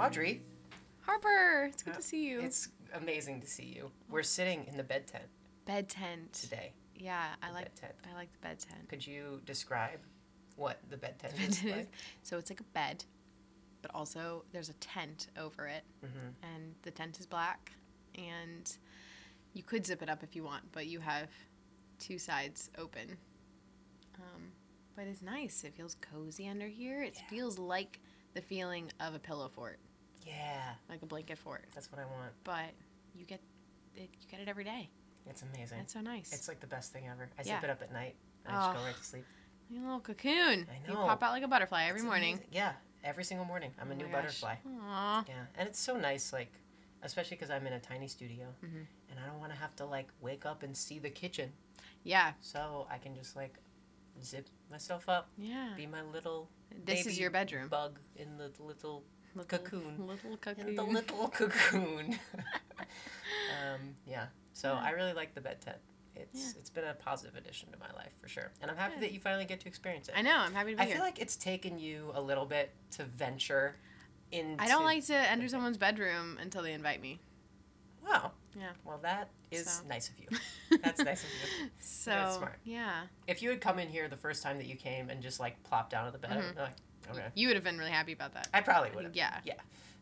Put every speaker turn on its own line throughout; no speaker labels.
Audrey,
Harper, it's good to see you.
it's amazing to see you. We're sitting in the bed tent
bed tent.
today.
Yeah, I
The
like
bed tent.
I like the bed tent.
Could you describe what the bed tent
Bed
is
tent is-
like?
So it's like a bed, but also there's a tent over it,
hmm
and the tent is black, and you could zip it up if you want, but you have two sides open. Um, but it's nice. It feels cozy under here. It
Yeah.
feels like the feeling of a pillow fort,
Yeah,
like a blanket fort.
that's what I want.
But you get it. You get it every day.
It's amazing.
That's so nice.
It's like the best thing ever. I
Yeah.
zip it up at night. And I just go
Oh.
right to sleep.
Like a little cocoon.
I
You
know.
pop out like a butterfly every
It's
morning.
amazing. Yeah, every single morning. I'm a
Oh
new
gosh.
butterfly.
Aw.
Yeah, and it's so nice, like, especially because I'm in a tiny studio,
Mhm.
and I don't want to have to like wake up and see the kitchen,
Yeah.
so I can just like zip myself up,
Yeah.
be my little
This is your bedroom.
bug in the little
Little-
cocoon.
Little cocoon.
in the little cocoon. um, yeah, so I really like the bed tent. It's
Yeah.
it's been a positive addition to my life for sure, and I'm happy
Good.
that you finally get to experience it.
I know. I'm happy to be
I
here.
feel like it's taken you a little bit to venture into.
I don't like to enter someone's bedroom until they invite me.
Wow.
Yeah.
Well, that is
So.
nice of you. That's nice of you.
So
smart.
yeah,
If you had come in here the first time that you came and just like plopped down on the bed,
Mhm.
I'd be like, okay.
you would have been really happy about that.
I probably would have.
Yeah.
Yeah.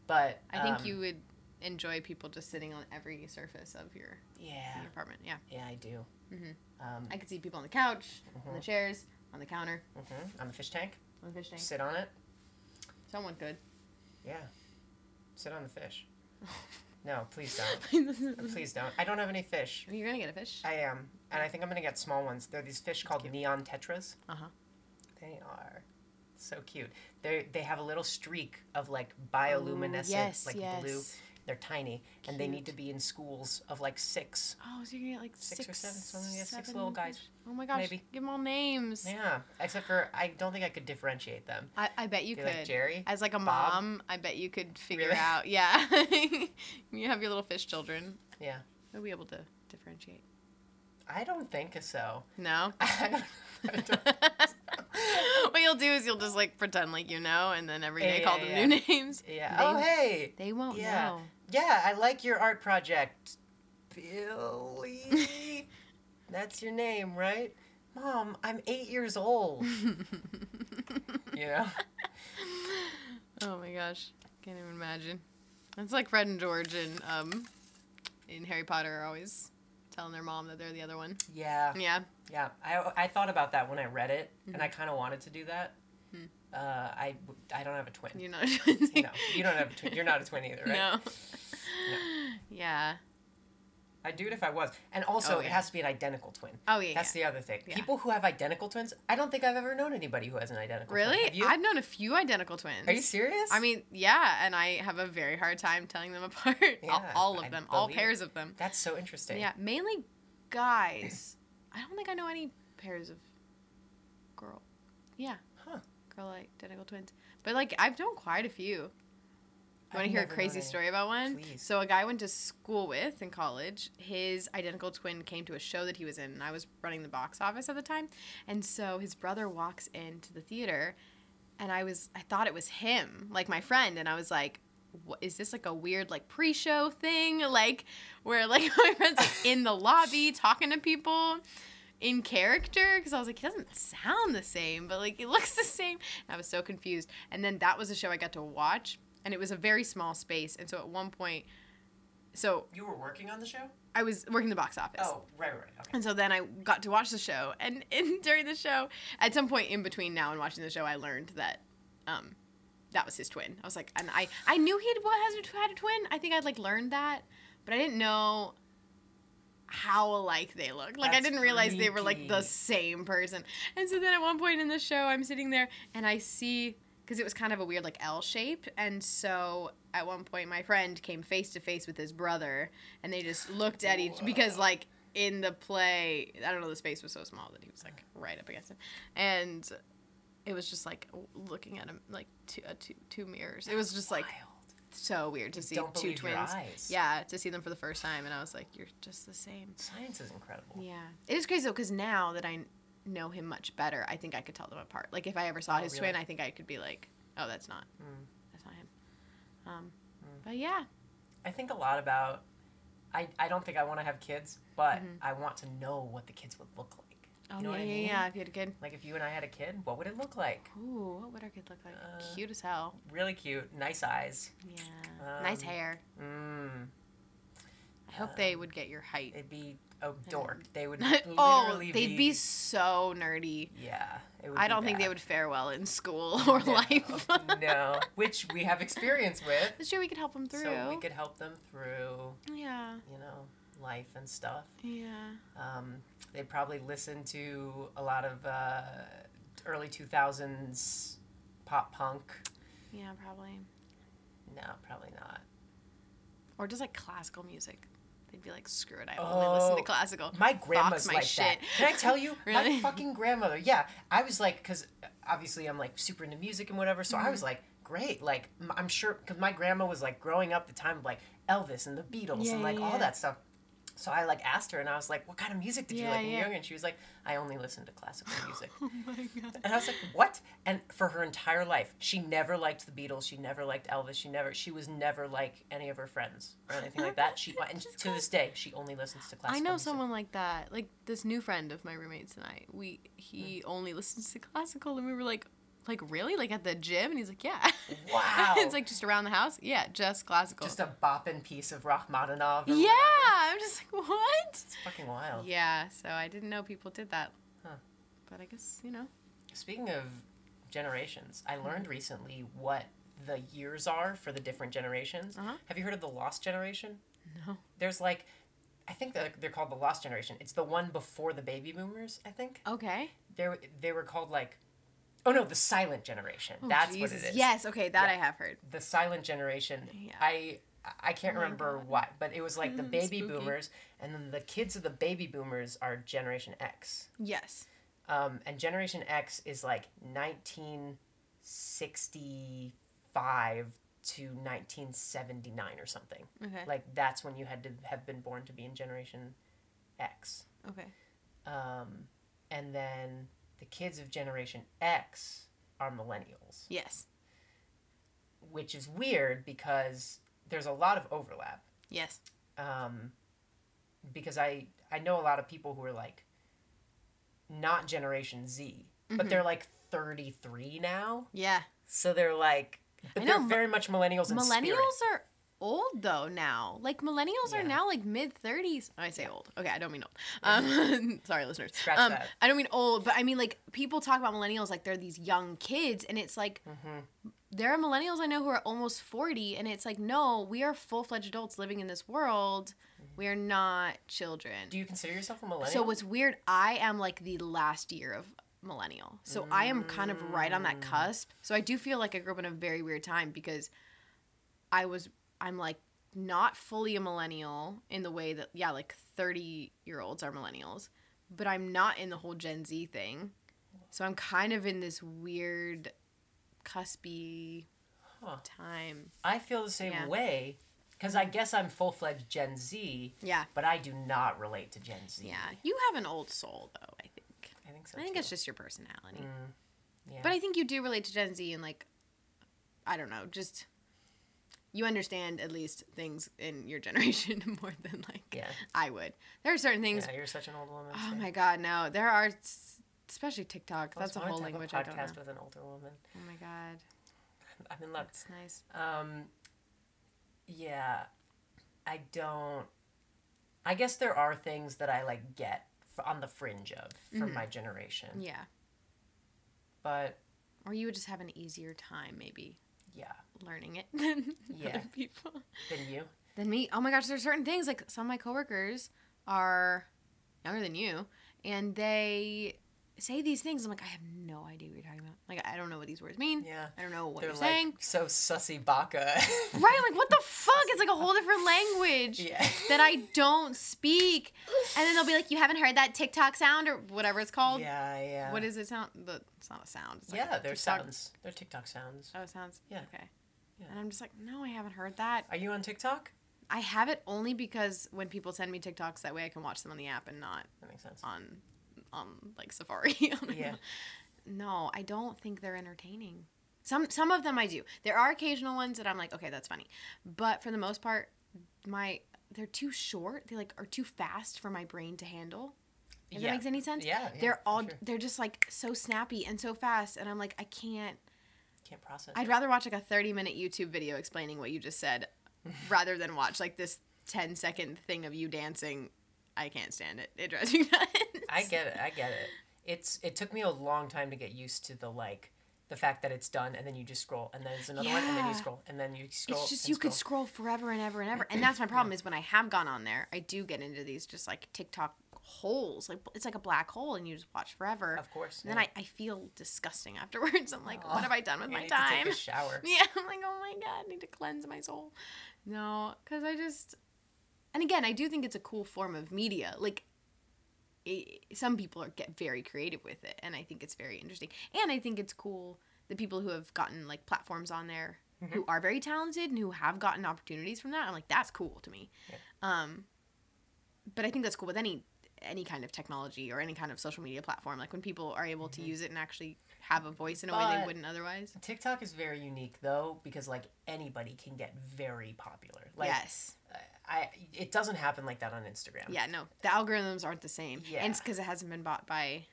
But
I think
um,
you would enjoy people just sitting on every surface of your,
Yeah.
your apartment. Yeah.
Yeah, I do.
Mhm.
Um,
I could see people on the couch, on the
mhm,
chairs, on the counter,
mhm. On the fish tank,
on the fish tank.
sit on it.
Someone could.
Yeah. Sit on the fish. No, please don't. Please don't. I don't have any fish.
You're gonna get a fish.
I am, and I think I'm gonna get small ones. They're these fish called neon tetras.
Uh huh.
They are so cute. They they have a little streak of like oh, bioluminescent,
yes,
like
yes.
blue. They're tiny, and they need to be in schools of like six.
Oh, so you're gonna get like
Six
six,
or seven, something, yeah, six little guys.
Oh my gosh!
Maybe.
Give them all names.
Yeah, except for I don't think I could differentiate them.
I, I bet you
Be
could.
like Jerry.
As like a
Bob?
mom, I bet you could figure
Really?
out. Yeah, you have your little fish children.
Yeah.
You'll be able to differentiate.
I don't think so.
No.
I don't. I don't
what you'll do is you'll just like pretend like you know, and then every day
Yeah,
call
yeah,
them
yeah.
new names.
yeah.
They-
oh hey.
They won't
Yeah.
know.
Yeah, I like your art project. Billy. That's your name, right? Mom, I'm eight years old. You know?
oh my gosh, can't even imagine. It's like Fred and George and um, in Harry Potter are always telling their mom that they're the other one.
Yeah.
Yeah.
Yeah. I, I thought about that when I read it, and
Mhm.
I kind of wanted to do that.
Hmm.
Uh, I, I don't have a twin.
You know.
no, you don't have a twin. You're not a twin either, right?
No. Yeah.
I'd do it if I was. And also,
Oh,
it has to be an identical twin.
Oh yeah.
That's
yeah.
the other thing.
Yeah.
People who have identical twins, I don't think I've ever known anybody who has an identical
Really?
twin.
I've known a few identical twins.
Are you serious?
I mean, yeah, and I have a very hard time telling them apart. all,
Yeah,
all of
I
them, all
believe it.
pairs of them.
that's so interesting.
Yeah, mainly guys. I don't think I know any pairs of girl. Yeah.
Huh.
Girl identical twins. But like I've known quite a few. You want to hear a crazy story about one?
Please.
So a guy I went to school with in college, his identical twin came to a show that he was in, and I was running the box office at the time. And so his brother walks into the theater, and I was I thought it was him, like my friend, and I was like, what, is this like a weird like pre-show thing, like where like my friend's like in the lobby talking to people in character because I was like, he doesn't sound the same, but like it looks the same. And I was so confused. And then that was a show I got to watch, and it was a very small space. And so at one point, so
You were working on the show?
I was working the box office.
Oh, right, right. Okay.
And so then I got to watch the show, and, and during the show, at some point in between now and watching the show, I learned that um, that was his twin. I was like, and I I knew he had had a twin. I think I'd like learned that, but I didn't know how alike they looked. Like I didn't realize they were like the same person. And so then at one point in the show, I'm sitting there and I see because it was kind of a weird like L shape, and so at one point my friend came face to face with his brother, and they just looked at each because like in the play, I don't know, the space was so small that he was like right up against it, and it was just like looking at him like two uh, two, two mirrors. It was just like. So weird to see two twins. Yeah, to see them for the first time, and I was like, "You're just the same."
Science is incredible.
Yeah, it is crazy though, because now that I know him much better, I think I could tell them apart. Like if I ever saw
Oh,
his
really?
twin, I think I could be like, "Oh, that's not,
Mm.
that's not him." Um,
Mm.
but yeah,
I think a lot about. I, I don't think I want to have kids, but
Mhm.
I want to know what the kids would look like.
Oh
You know
yeah,
I mean?
yeah. If you had a kid,
Like if you and I had a kid, what would it look like?
ooh, what would our kid look like?
Uh,
Cute as hell.
Really cute, nice eyes.
Yeah, nice
um,
hair.
Mmm.
I hope they would get your height.
It'd be a dork. They would
oh, they'd be so nerdy.
Yeah.
I don't think they would fare well in school or
No,
life.
no, which we have experience with.
True. We could help them through.
So we could help them through,
Yeah.
you know, life and stuff.
Yeah.
Um, they'd probably listen to a lot of uh, early 2000s pop punk.
Yeah, probably.
No, probably not.
Or just like classical music. They'd be like, screw it, I only listen
Oh,
to classical.
My grandma's
my
like
shit.
that. Can I tell you? My fucking grandmother. Yeah, I was like, because obviously I'm like super into music and whatever. So
Mm-hmm.
I was like, great. Like I'm sure because my grandma was like growing up the time of like Elvis and the Beatles
Yeah,
and like
yeah,
all
yeah.
that stuff. So I like asked her and I was like, what kind of music did you like when you
yeah.
were younger? And she was like, I only listen to classical music.
Oh my god.
And I was like, what? And for her entire life, she never liked the Beatles. She never liked Elvis. She never, she was never like any of her friends or anything like that. She, and to this day, she only listens to classical
I know
music.
someone like that. Like this new friend of my roommates and I. We he hmm. only listens to classical, and we were like, like really, like at the gym, and he's like, yeah.
Wow.
it's like just around the house. Yeah, just classical.
Just a bopping piece of Rachmaninoff.
yeah.
whatever.
I'm just like, what?
It's fucking wild.
Yeah. So I didn't know people did that.
Huh.
But I guess you know.
Speaking of generations, I learned
Mm-hmm.
recently what the years are for the different generations.
Uh-huh.
Have you heard of the Lost Generation?
No.
There's like, I think they're, they're called the Lost Generation. It's the one before the baby boomers, I think.
Okay.
They they were called like, oh no, the Silent Generation.
Oh,
That's
Jesus.
what it is.
Yes. Okay. That
Yeah.
I have heard.
The Silent Generation.
Yeah.
I I can't
Oh
remember
God.
why, but it was like the
Mm,
baby
spooky.
boomers, and then the kids of the baby boomers are Generation X.
Yes.
Um, and Generation X is like 1965 to 1979 or something.
Okay.
Like that's when you had to have been born to be in Generation X.
Okay.
Um, and then the kids of Generation X are millennials,
Yes.
which is weird because there's a lot of overlap.
Yes.
um, because I I know a lot of people who are like not Generation Z, but
Mhm.
they're like 33 now,
Yeah.
so they're like but they're very much millennials in.
Millennials are old though now. Like millennials are now like mid thirties. I say
Yeah.
old. Okay, I don't mean old. Um, sorry, listeners.
Scratch
um,
that.
I don't mean old, but I mean like people talk about millennials like they're these young kids, and it's like
hmm
there are millennials I know who are almost forty, and it's like no, we are full fledged adults living in this world. We are not children.
Do you consider yourself a millennial?
So what's weird, I am like the last year of millennial. So I am kind of right on that
Mm.
cusp. So I do feel like I grew up in a very weird time because I was I'm like not fully a millennial in the way that yeah, like 30 year olds are millennials, but I'm not in the whole Gen Z thing. So I'm kind of in this weird cuspy
Huh.
time.
I feel the same
Yeah.
way because I guess I'm full fledged Gen Z,
Yeah.
but I do not relate to Gen Z.
Yeah. You have an old soul though, I think.
I think so.
I think
too.
it's just your personality.
Mm, yeah.
But I think you do relate to Gen Z and like, I don't know, just you understand at least things in your generation more than like
yeah.
I would. There are certain things.
yeah, you're such an old woman.
oh my god, no! There are, especially TikTok.
I
That's a whole language
have
I
a
don't know.
podcast with an older woman.
Oh my god,
I'm in love.
that's nice.
Um, yeah, I don't. I guess there are things that I like get f- on the fringe of from
Mhm.
my generation,
Yeah,
but
or you would just have an easier time maybe
yeah,
learning it than
Yeah.
other people.
than you.
than me. Oh my gosh, there's certain things like some of my coworkers are younger than you, and they say these things. I'm like, I have no idea what you're talking about. Like, I don't know what these words mean.
Yeah,
I don't know what
they're
you're
like
saying.
so sussy baka.
Right? I'm like, what the fuck? It's like a whole different language
yeah.
that I don't speak. And then they'll be like, you haven't heard that TikTok sound or whatever it's called.
Yeah, yeah.
What is it sound? The, it's not a sound. It's like
yeah,
a
they're
TikTok-
sounds. They're TikTok sounds.
Oh, sounds.
Yeah.
Okay.
Yeah.
And I'm just like, no, I haven't heard that.
Are you on TikTok?
I have it only because when people send me TikToks, that way I can watch them on the app and not
That makes sense.
on on like Safari.
Yeah.
No, I don't think they're entertaining. Some some of them I do. There are occasional ones that I'm like, okay, that's funny. But for the most part, my they're too short. They like are too fast for my brain to handle. If
Yeah.
that makes any sense.
Yeah, yeah,
they're all
sure.
they're just like so snappy and so fast, and I'm like, I can't.
Can't process.
I'd rather watch like a 30 minute YouTube video explaining what you just said, rather than watch like this 10 second thing of you dancing. I can't stand it. It drives me nuts.
I get it. I get it. It's it took me a long time to get used to the like the fact that it's done and then you just scroll and then there's another one and then you scroll and then you scroll.
It's just you could
scroll.
scroll forever and ever and ever, and that's my problem. Is when I have gone on there, I do get into these just like TikTok holes. Like it's like a black hole, and you just watch forever.
Of course.
And then. I, I feel disgusting afterwards. I'm like,
Aw,
what have I done with
you
my
need
time?
To take a shower.
Yeah, I'm like, oh my god, I need to cleanse my soul. No, because I just, and again, I do think it's a cool form of media. Like, i some people are get very creative with it, and I think it's very interesting. And I think it's cool the people who have gotten like platforms on there who
Mm-hmm.
are very talented and who have gotten opportunities from that. I'm like, that's cool to me. Um, but I think that's cool with any any kind of technology or any kind of social media platform. Like when people are able to use it and actually have a voice in a way they wouldn't otherwise.
TikTok is very unique though because like anybody can get very popular. Like
yes.
I it doesn't happen like that on Instagram.
Yeah, no, the algorithms aren't the same.
Yeah.
And it's because it hasn't been bought by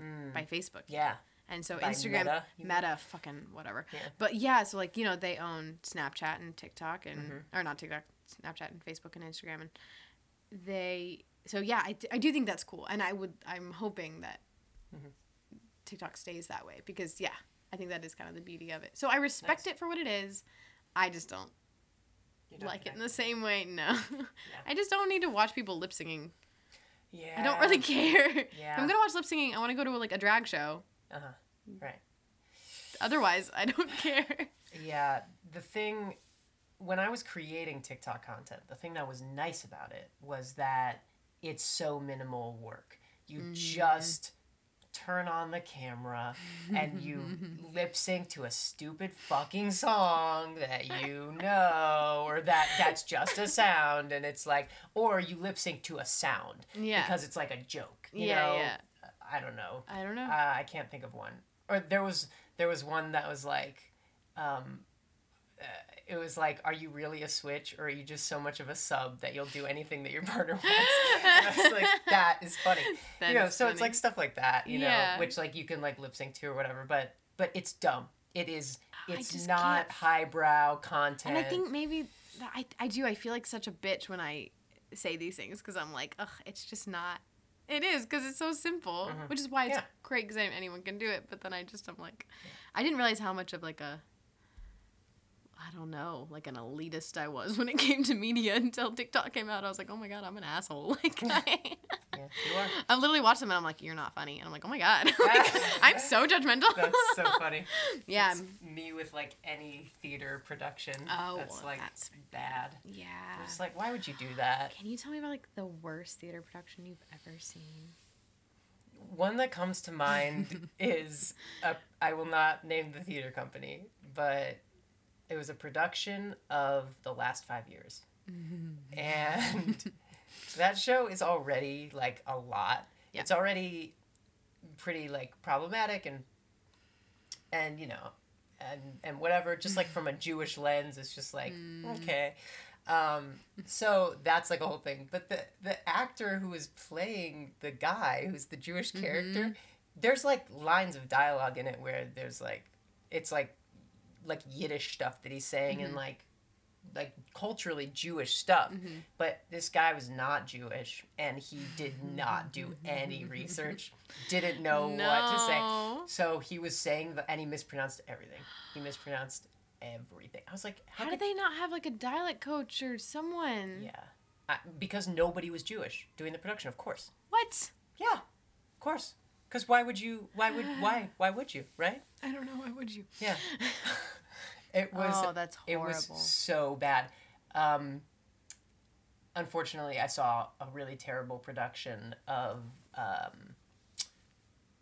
Mm,
by Facebook.
yeah.
And so
By
Instagram,
Meta.
Meta, fucking whatever.
Yeah.
But yeah, so like you know they own Snapchat and TikTok and
Mhm.
or not TikTok, Snapchat and Facebook and Instagram and they. So yeah, I, I do think that's cool, and I would I'm hoping that
Mhm.
TikTok stays that way because yeah, I think that is kind of the beauty of it. So I respect
Nice.
it for what it is. I just don't
don't
like it in the same way. No, I just don't need to watch people lip singing.
Yeah.
I don't really care. If
Yeah.
I'm gonna watch lip singing. I want to go to like a drag show.
Uh huh. Right.
Otherwise, I don't care.
Yeah, the thing when I was creating TikTok content, the thing that was nice about it was that it's so minimal work. You
Mm-hmm.
just turn on the camera and you lip sync to a stupid fucking song that you know or that that's just a sound and it's like or you lip sync to a sound
Yeah.
because it's like a joke you
Yeah,
know
yeah.
i don't know
I don't know.
uh, I can't think of one. Or there was there was one that was like, um, uh, it was like, are you really a switch, or are you just so much of a sub that you'll do anything that your partner wants? and I was like, that is funny.
That
you know, so it's like stuff like that, you
Yeah.
know, which like you can like lip sync to or whatever. But but it's dumb. It is. It's not
can't-
highbrow content.
And I think maybe I, I do. I feel like such a bitch when I say these things because I'm like, ugh, it's just not. It is because it's so simple,
Mhm.
which is why it's
Yeah.
great because anyone can do it. But then I just I'm like, I didn't realize how much of like a, I don't know, like an elitist I was when it came to media until TikTok came out. I was like, oh my god, I'm an asshole. Like I,
you are.
I literally watched them and I'm like, you're not funny, and I'm like, oh my god, Like, I'm so judgmental.
That's so funny.
yeah,
It's me with like any theater production.
Oh,
that's like
that's-
bad.
yeah.
It's like, why would you do that?
Can you tell me about like the worst theater production you've ever seen?
One that comes to mind is a, I will not name the theater company, but it was a production of The Last Five Years. And that show is already like a lot.
Yeah.
It's already pretty like problematic and and you know and and whatever just like from a Jewish lens it's just like okay. Um so that's like a whole thing. But the the actor who is playing the guy who's the Jewish character there's like lines of dialogue in it where there's like it's like like Yiddish stuff that he's saying and mm-hmm. like like culturally Jewish stuff. Mm-hmm. But this guy was not Jewish and he did not do any research, didn't know what to say. So he was saying the, and he mispronounced everything. He mispronounced everything. I was like,
How
how,
did they not have like a dialect coach or someone?
Yeah. I, because nobody was Jewish doing the production, of course.
What?
Yeah. Of course. Cuz why would you why would why why would you, right?
I don't know. Why would you?
Yeah. It was
oh, that's
it
horrible.
was so bad. Um, unfortunately, I saw a really terrible production of um,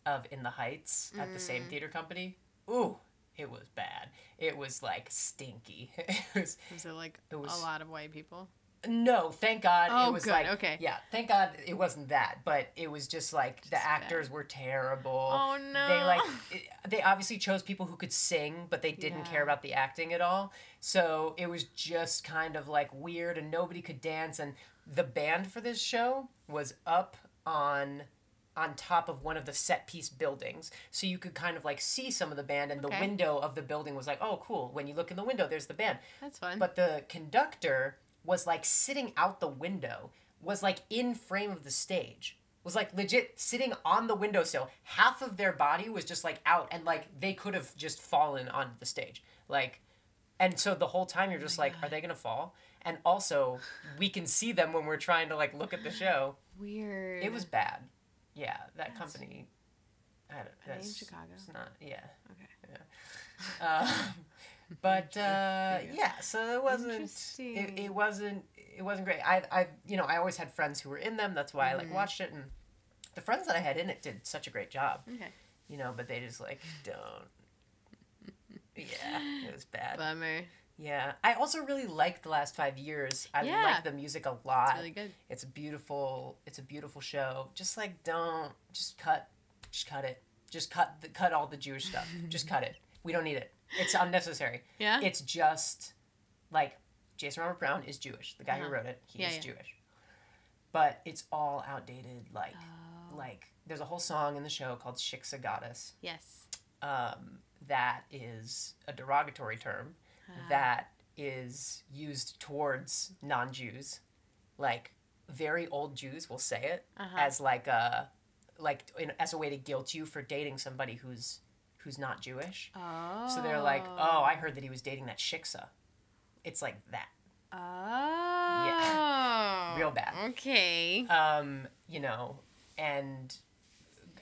of In the Heights at the
Mm.
same theater company. Ooh, it was bad. It was like stinky. it was
Was it like
It was-
a lot of white people?
No, thank God
Oh,
it was
good,
like
okay.
yeah, thank God it wasn't that, but it was just like the
Just
actors were terrible.
Oh, no.
They like it- they obviously chose people who could sing, but they didn't
Yeah.
care about the acting at all. So it was just kind of like weird and nobody could dance and the band for this show was up on on top of one of the set piece buildings so you could kind of like see some of the band and the window of the building was like oh cool when you look in the window there's the band
That's fun.
but the conductor was like sitting out the window, was like in frame of the stage, was like legit sitting on the windowsill. Half of their body was just like out, and like they could have just fallen onto the stage. Like, and so the whole time you're just like, are they gonna fall? And also, we can see them when we're trying to like look at the show.
Weird.
It was bad. Yeah, that
That's-
company. I don't.
They in Chicago?
It's not. Yeah.
Okay.
Um, but uh, yeah, so it wasn't. It, it wasn't. It wasn't great. I I you know I always had friends who were in them. That's why I
Mm-hmm.
like watched it, and the friends that I had in it did such a great job.
Okay.
You know, but they just like don't. Yeah, it was bad.
Bummer.
yeah, I also really liked the last five years. I
Yeah.
like the music a lot.
It's really good.
It's a beautiful. It's a beautiful show. Just like don't just cut, just cut it. Just cut the cut all the Jewish stuff. just cut it. We don't need it. It's unnecessary.
Yeah.
It's just like Jason Robert Brown is Jewish. The guy
Uh-huh.
who wrote it, he
Yeah,
is
yeah.
Jewish. But it's all outdated. Like
Oh.
like there's a whole song in the show called Shiksa Goddess
yes.
um, that is a derogatory term
Ah.
that is used towards non-Jews. Like very old Jews will say it
Uh-huh.
as like a like in, as a way to guilt you for dating somebody who's who's not Jewish.
Oh.
So they're like, "Oh, I heard that he was dating that shiksa." It's like that.
Oh. Yeah.
Real bad.
Okay.
Um, you know, and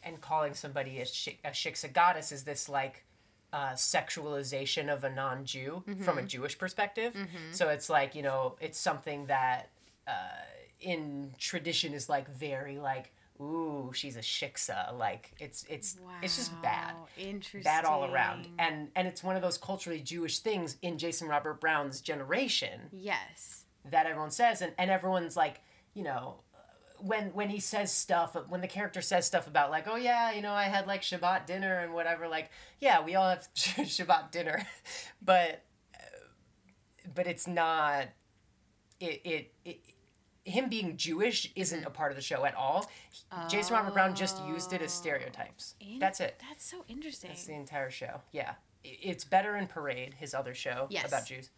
and calling somebody a, shik, a shiksa goddess is this like uh, sexualization of a non-Jew from a Jewish perspective. So it's like you know, it's something that uh, in tradition is like very like, ooh, she's a shiksa. Like it's it's it's just bad.
Interesting.
bad all around and and it's one of those culturally jewish things in jason robert brown's generation
Yes.
that everyone says and, and everyone's like you know when when he says stuff when the character says stuff about like oh yeah you know i had like shabbat dinner and whatever like yeah we all have shabbat dinner but uh, but it's not it it, it him being Jewish isn't a part of the show at all. Jason Robert Brown just used it as stereotypes.
In-
That's it.
That's so interesting.
That's the entire show. Yeah, it's better in Parade, his other show
Yes.
about Jews.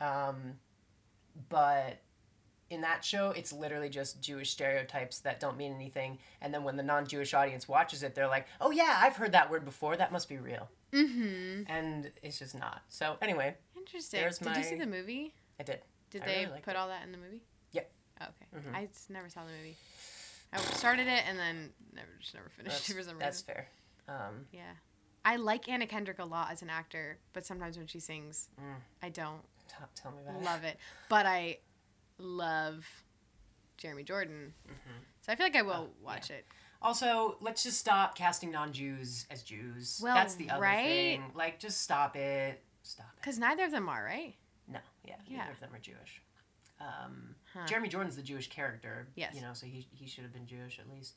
Um, but in that show, it's literally just Jewish stereotypes that don't mean anything. And then when the non-Jewish audience watches it, they're like, "Oh yeah, I've heard that word before. That must be real."
mm-hmm.
And it's just not. So anyway,
Interesting.
There's
Did you see the movie?
I did.
Did
I
they
really
put
it.
all that in the movie? Okay.
Mhm.
I just never saw the movie. I started it and then never just never finished
That's,
it for some reason.
that's fair. Um,
Yeah. I like Anna Kendrick a lot as an actor, but sometimes when she sings,
Mm.
I don't
t- tell me about
love it. But I love Jeremy Jordan.
Mhm.
So I feel like I will
Oh,
watch it.
Also, let's just stop casting non-Jews as Jews.
Well,
That's the other
right?
thing. Like, just stop it. Stop it.
Because neither of them are, right?
No, yeah,
Yeah.
neither of them are Jewish. Um,
Huh.
Jeremy Jordan's the Jewish character.
Yes.
You know, so he, he should have been Jewish at least.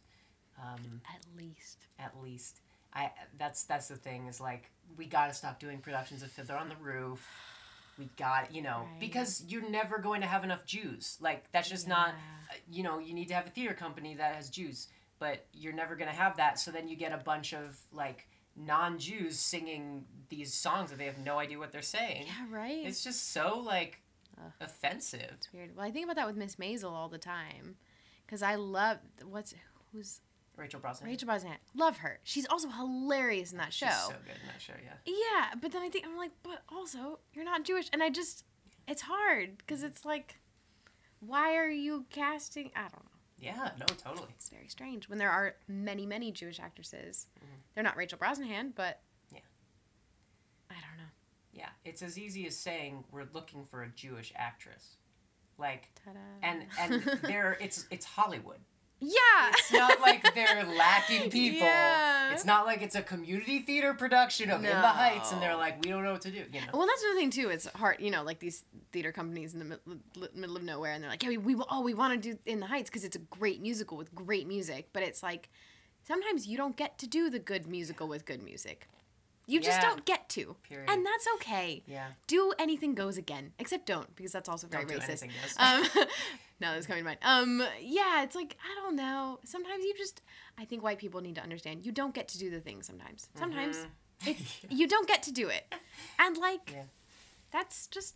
Um,
At least.
at least. I that's that's the thing is like we got to stop doing productions of Fiddler on the Roof. We got you know
Right.
because you're never going to have enough Jews. Like that's just not
Yeah.
uh, you know you need to have a theater company that has Jews, but you're never going to have that. So then you get a bunch of like non-Jews singing these songs that they have no idea what they're saying.
Yeah, right?
It's just so like
Ugh.
offensive.
It's weird. Well, I think about that with Miss Maisel all the time. Because I love, what's, who's,
Rachel Brosnahan.
Rachel Brosnahan. Love her. She's also hilarious in that show.
She's so good in that show. Yeah.
Yeah, but then I think I'm like, but also you're not Jewish, and I just it's hard because it's like, why are you casting? I don't know.
Yeah. No. Totally.
It's very strange when there are many many Jewish actresses.
Mhm.
They're not Rachel Brosnahan, but
Yeah.
I don't know.
Yeah. It's as easy as saying we're looking for a Jewish actress. Like
Ta-da.
and and there it's it's Hollywood.
Yeah.
It's not like they're lacking people.
Yeah.
It's not like it's a community theater production of In the Heights and they're like, we don't know what to do. You know?
Well, that's another thing too. It's hard, you know, like these theater companies in the mid- middle of nowhere, and they're like, "Yeah, we, we oh we want to do In the Heights because it's a great musical with great music." But it's like sometimes you don't get to do the good musical with good music. You just
Yeah.
don't get to,
Period.
and that's okay.
Yeah.
Do anything goes again, except don't because that's also very
Don't do
racist. Um, no, that's coming to mind. Um, yeah, it's like I don't know. Sometimes you just, I think white people need to understand you don't get to do the thing. Sometimes, sometimes
Mhm.
it, you don't get to do it, and like
Yeah.
that's just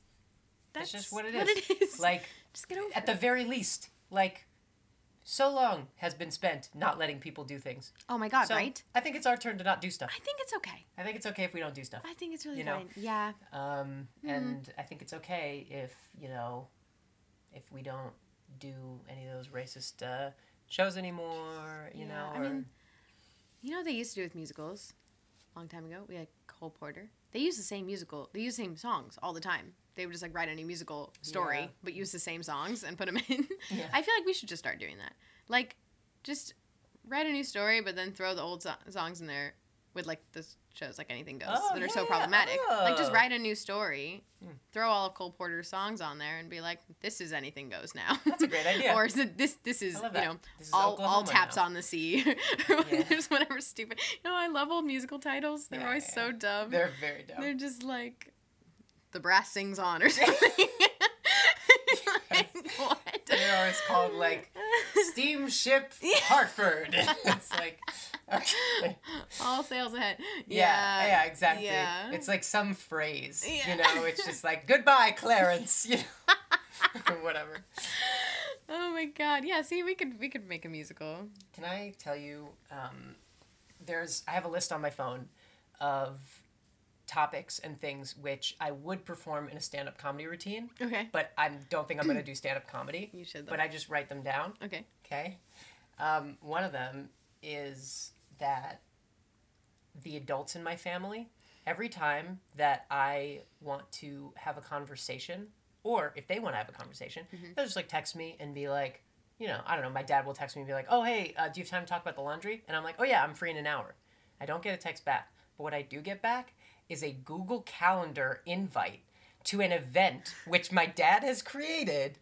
that's
That's just what it is.
What it is.
Like,
just get over
at the very least, like, so long has been spent not letting people do things.
Oh my god,
So
right?
I think it's our turn to not do stuff.
I think it's okay.
I think it's okay if we don't do stuff.
I think it's really
You know.
fine. Yeah.
Um,
Mm-hmm.
and I think it's okay if, you know, if we don't do any of those racist uh, shows anymore, you
Yeah,
know.
I mean, You know what they used to do with musicals? A long time ago, we had Cole Porter. They use the same musical. They use the same songs all the time. They would just like write a new musical story,
Yeah.
but use the same songs and put them in.
Yeah.
I feel like we should just start doing that. Like, just write a new story, but then throw the old so- songs in there with like the shows like Anything Goes
Oh,
that are so
yeah.
problematic. Like, just
Oh.
write a new story,
Hmm.
throw all of Cole Porter's songs on there, and be like, "This is Anything Goes now."
That's a great idea.
or is it this? This is you know
is
all all taps
now.
on the sea. or There's whatever stupid. You know, I love old musical titles. They're
Yeah,
always
yeah.
so dumb.
They're very dumb.
They're just like the brass sings on or something. like, what?
They're always called like Steamship
Yeah.
Hartford. it's like, okay.
all sails ahead.
Yeah, yeah, exactly.
Yeah.
It's like some phrase,
Yeah.
you know. It's just like goodbye, Clarence, you know, or whatever.
oh my god. Yeah. See, we could we could make a musical.
Can I tell you? Um, there's I have a list on my phone of topics and things which I would perform in a stand-up comedy routine,
Okay.
but I don't think I'm gonna do stand-up comedy.
You should. Though.
But I just write them down.
okay.
Okay. Um, one of them is that the adults in my family, every time that I want to have a conversation, or if they want to have a conversation, they'll just like text me and be like, you know, I don't know, my dad will text me and be like, oh, hey, uh, do you have time to talk about the laundry? And I'm like, oh, yeah, I'm free in an hour. I don't get a text back. But what I do get back is a Google Calendar invite to an event which my dad has created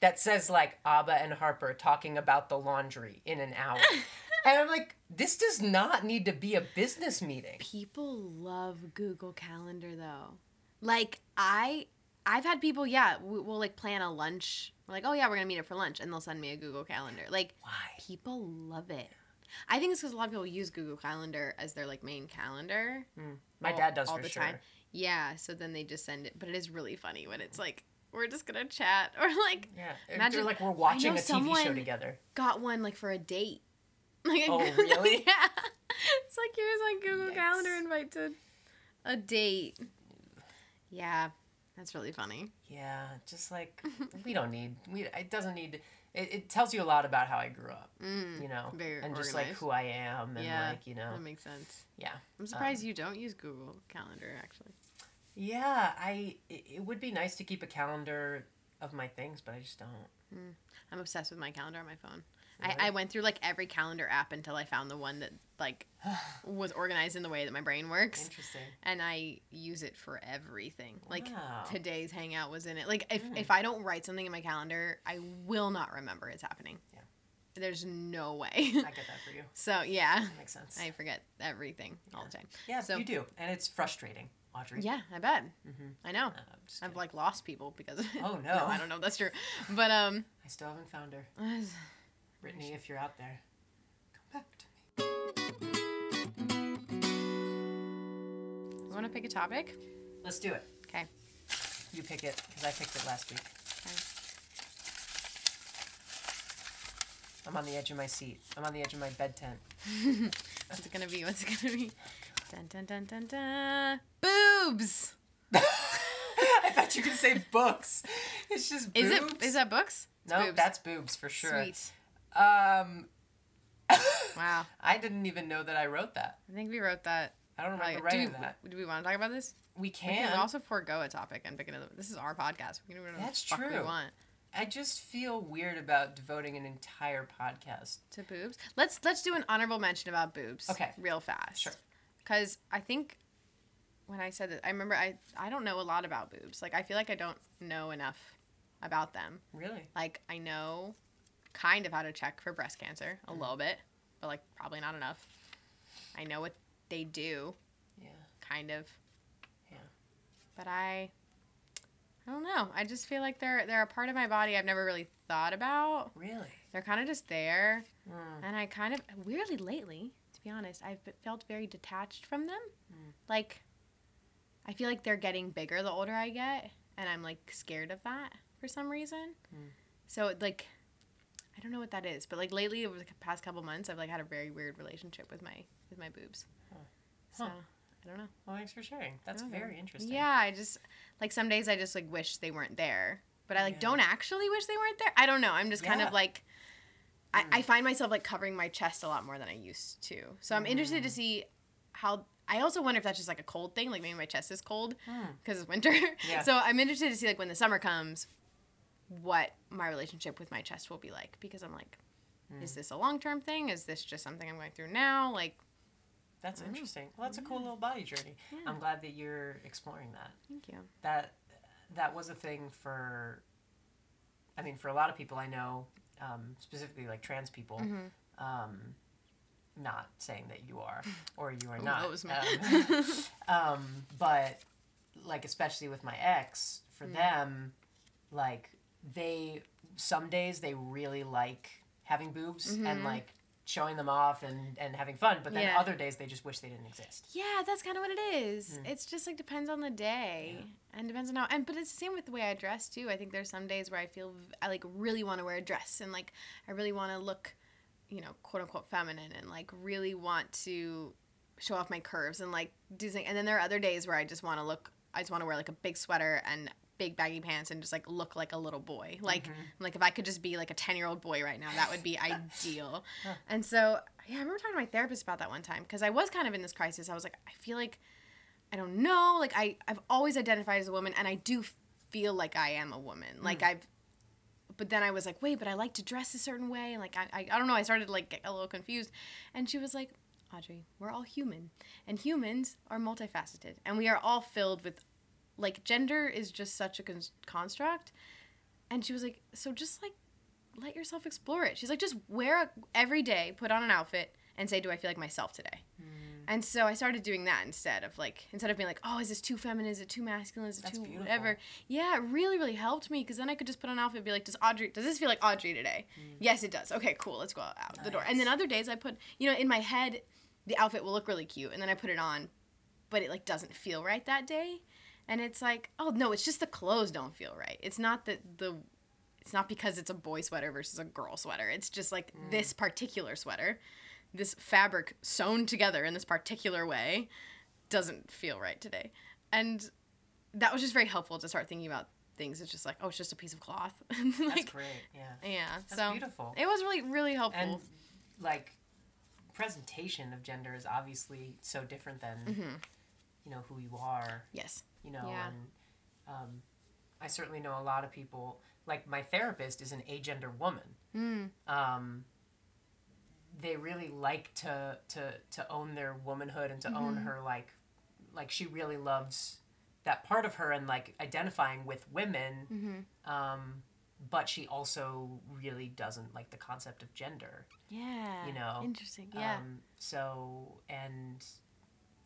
that says like Abba and Harper talking about the laundry in an hour. and I'm like, this does not need to be a business meeting.
People love Google Calendar though. Like I I've had people, yeah, we- we'll like plan a lunch. We're like, oh yeah, we're gonna meet up for lunch, and they'll send me a Google Calendar. Like
Why?
people love it. I think it's because a lot of people use Google Calendar as their like main calendar. Mm.
My
all-
dad does
all
for
the
sure.
time. Yeah, so then they just send it, but it is really funny when it's like we're just gonna chat or like
Yeah.
Imagine-
like we're watching a TV show together.
got one like for a date. Like
Oh,
Google-
really?
yeah. It's like here's my Google
Yikes.
Calendar invite to a date. Yeah, that's really funny.
Yeah, just like we don't need we it doesn't need it, it tells you a lot about how I grew up,
Mm,
you know.
very
and just like who I am and
Yeah,
like, you know.
that makes sense.
Yeah.
I'm surprised you don't use Google Calendar actually.
Yeah, I it, it would be nice to keep a calendar of my things, but I just don't.
I'm obsessed with my calendar on my phone.
Really?
I, I went through like every calendar app until I found the one that like was organized in the way that my brain works.
Interesting.
and I use it for everything. Like today's hangout was in it. Like if,
Mm.
if I don't write something in my calendar, I will not remember it's happening.
Yeah.
There's no way.
I get that for you.
so yeah,
That makes sense.
I forget everything all the time.
yeah,
so-
you do, and it's frustrating, Audrey.
Yeah, I bet.
Mhm.
I know.
Uh,
I've like lost people because of it.
Oh, no.
I don't know if that's true. But um
I still haven't found her. Brittany, if you're out there, come back to me.
You wanna pick a topic?
Let's do it.
Okay.
You pick it because I picked it last week.
Okay.
I'm on the edge of my seat. I'm on the edge of my bed tent.
What's it gonna be? What's it gonna be? Dun dun dun dun dun Boobs!
I thought you could say books. It's just boobs.
Is it is that books?
No,
boobs.
that's boobs for sure.
Sweet.
Um,
Wow.
I didn't even know that I wrote that.
I think we wrote that.
I don't remember
Do,
writing
we,
that.
do we want to talk about this?
We can.
We
can.
also forego a topic and pick another. This is our podcast. We can do whatever
That's
the fuck we want.
I just feel weird about devoting an entire podcast.
to boobs. Let's let's do an honorable mention about boobs.
Okay.
Real fast.
Sure.
Because I think when I said that, I remember I I don't know a lot about boobs. Like I feel like I don't know enough about them.
Really?
Like I know kind of how to check for breast cancer a little bit, but like probably not enough. I know what they do,
Yeah.
kind of.
Yeah.
But I I don't know. I just feel like they're they're a part of my body I've never really thought about.
Really?
They're kind of just there.
Mm.
And I kind of, weirdly lately, to be honest, I've felt very detached from them.
Mm.
Like, I feel like they're getting bigger the older I get, and I'm like scared of that for some reason.
Mm.
So, like, I don't know what that is, but like lately, over the past couple months, I've like had a very weird relationship with my with my boobs.
Huh.
So,
Huh.
I don't know.
Well, thanks for sharing. That's very interesting.
Yeah, I just like some days I just like wish they weren't there, but I like
Yeah.
don't actually wish they weren't there. I don't know. I'm just kind of like I,
Mm.
I find myself like covering my chest a lot more than I used to. So I'm interested to
Mm.
see how. I also wonder if that's just like a cold thing, like maybe my chest is cold
Hmm.
because it's winter.
Yeah.
So I'm interested to see like when the summer comes, what my relationship with my chest will be like because I'm like,
Mm.
is this a long term thing? Is this just something I'm going through now? Like,
That's
know.
interesting. Well, that's a cool little body journey.
Yeah.
I'm glad that you're exploring that.
thank you.
That that was a thing for. I mean, for a lot of people I know, um, specifically like trans people.
Mhm.
Um, not saying that you are or you are
Who
not. Um, um, but like especially with my ex, for
Mm.
them, like they some days they really like having boobs and
Mhm.
like showing them off and and having fun, but then
Yeah.
other days they just wish they didn't exist.
Yeah, that's kind of what it is.
Mm.
It's just like depends on the day
Yeah.
and depends on how. And but it's the same with the way I dress too. I think there's some days where I feel I like really want to wear a dress and like I really want to look, you know, quote unquote feminine and like really want to show off my curves and like do things. And then there are other days where I just want to look. I just want to wear like a big sweater and big baggy pants and just like look like a little boy. Like
Mhm.
like if I could just be like a 10 year old boy right now, that would be ideal. And so, yeah, I remember talking to my therapist about that one time because I was kind of in this crisis. I was like, I feel like, I don't know, like I, I've always identified as a woman and I do feel like I am a woman. Like I've, but then I was like, wait, but I like to dress a certain way. And like, I, I, I don't know, I started like get a little confused. And she was like, Audrey, we're all human and humans are multifaceted and we are all filled with like gender is just such a con- construct. And she was like so just like let yourself explore it. She's like just wear a, every day put on an outfit and say do i feel like myself today
Mm.
and so i started doing that instead of like instead of being like oh is this too feminine? Is it too masculine? Is it
That's
too
beautiful.
whatever? Yeah it really really helped me because then i could just put on an outfit and be like does audrey does this feel like audrey today?
Mm.
yes it does. Okay cool. Let's go out the door. And then other days i put you know in my head the outfit will look really cute and then i put it on but it like doesn't feel right that day and it's like oh no it's just the clothes don't feel right it's not that the it's not because it's a boy sweater versus a girl sweater it's just like
Mm.
this particular sweater this fabric sewn together in this particular way doesn't feel right today and that was just very helpful to start thinking about things it's just like oh it's just a piece of cloth
That's great. Yeah.
yeah
That's
so
beautiful.
it was really really helpful
and like presentation of gender is obviously so different than
hmm
you know who you are
yes.
you know
Yeah.
and um, i certainly know a lot of people like my therapist is an agender woman.
Mm.
um, they really like to to to own their womanhood and to own
Mhm.
her like like she really loves that part of her and like identifying with women
hmm
um, but she also really doesn't like the concept of gender.
Yeah.
You know,
interesting. Yeah.
Um, so and